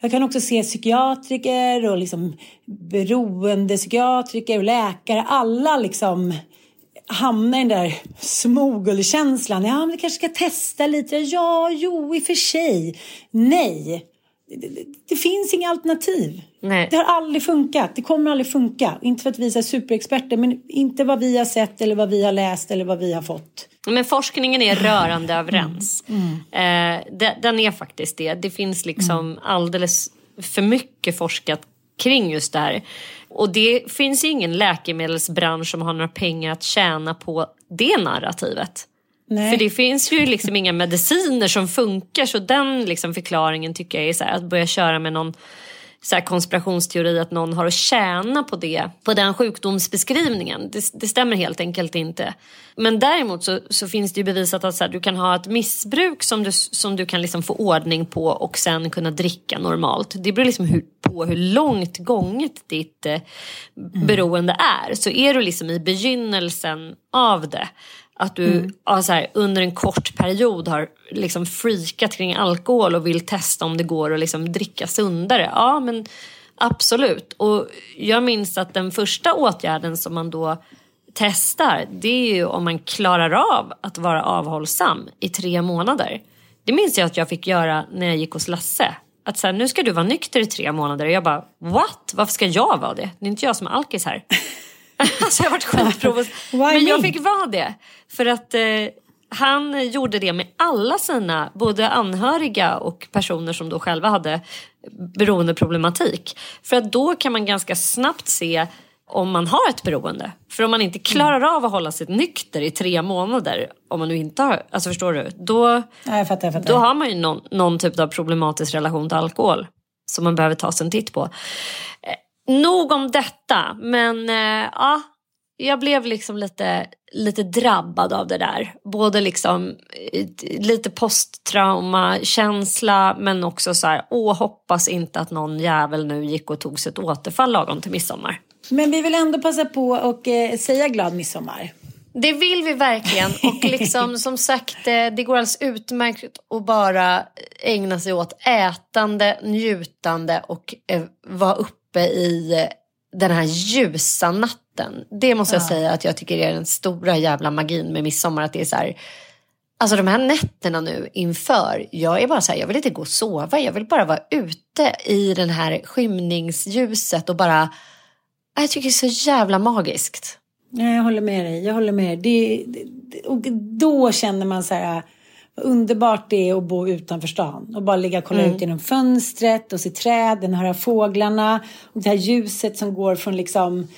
jag kan också se psykiatriker och liksom beroendepsykiatriker och läkare. Alla liksom hamnar i den där smogelkänslan. Ja, men vi kanske ska testa lite. Ja, jo, i och för sig. Nej, det, det, det finns inga alternativ. Nej. Det har aldrig funkat. Det kommer aldrig funka. Inte för att vi är superexperter, men inte vad vi har sett eller vad vi har läst eller vad vi har fått. Men forskningen är rörande överens. Mm. Mm. Eh, den är faktiskt det. Det finns liksom mm. alldeles för mycket forskat kring just det här. Och det finns ingen läkemedelsbransch som har några pengar att tjäna på det narrativet. Nej. För det finns ju liksom inga mediciner som funkar så den liksom förklaringen tycker jag är så här, att börja köra med någon så här konspirationsteori att någon har att tjäna på det, på den sjukdomsbeskrivningen. Det, det stämmer helt enkelt inte. Men däremot så, så finns det ju bevisat att så här, du kan ha ett missbruk som du, som du kan liksom få ordning på och sen kunna dricka normalt. Det beror liksom hur, på hur långt gånget ditt eh, beroende är. Så är du liksom i begynnelsen av det att du mm. ja, så här, under en kort period har liksom freakat kring alkohol och vill testa om det går att liksom dricka sundare. Ja men absolut. Och jag minns att den första åtgärden som man då testar det är ju om man klarar av att vara avhållsam i tre månader. Det minns jag att jag fick göra när jag gick hos Lasse. Att så här, nu ska du vara nykter i tre månader. Och jag bara, what? Varför ska jag vara det? Det är inte jag som är alkis här. alltså jag varit skitprovocerad. Men jag fick vara det. För att eh, han gjorde det med alla sina, både anhöriga och personer som då själva hade beroendeproblematik. För att då kan man ganska snabbt se om man har ett beroende. För om man inte klarar av att hålla sig nykter i tre månader, om man nu inte har, alltså förstår du? Då, ja, jag fattar, jag fattar. då har man ju någon, någon typ av problematisk relation till alkohol som man behöver ta sig en titt på. Nog om detta, men eh, ja, jag blev liksom lite, lite drabbad av det där. Både liksom eh, lite posttrauma-känsla men också så här, åh hoppas inte att någon jävel nu gick och tog sig ett återfall lagom till midsommar. Men vi vill ändå passa på och eh, säga glad midsommar. Det vill vi verkligen och liksom som sagt eh, det går alldeles utmärkt att bara ägna sig åt ätande, njutande och eh, vara uppe i den här ljusa natten. Det måste jag säga att jag tycker är den stora jävla magin med midsommar. Att det är så här, alltså de här nätterna nu inför, jag är bara så här, jag vill inte gå och sova. Jag vill bara vara ute i den här skymningsljuset och bara, jag tycker det är så jävla magiskt. Nej, jag håller med dig. Jag håller med. Det, det, och då känner man så här vad underbart det är att bo utanför stan och bara ligga och kolla Mm. ut genom fönstret och se träden, höra fåglarna och det här ljuset som går från liksom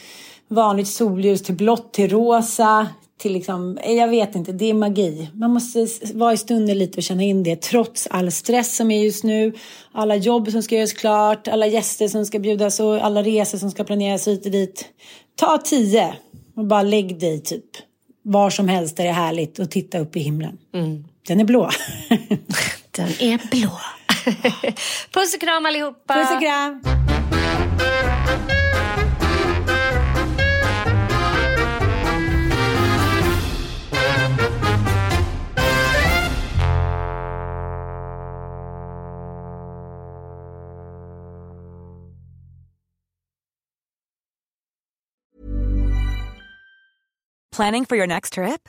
vanligt solljus till blått till rosa till liksom, jag vet inte, det är magi. Man måste vara i stunden lite och känna in det trots all stress som är just nu, alla jobb som ska göras klart, alla gäster som ska bjudas och alla resor som ska planeras hit och dit. Ta tio och bara lägg dig typ var som helst där det är härligt och titta upp i himlen. Den är blå. Den är blå. Puss och kram allihopa. Puss och kram! Planning for your next trip?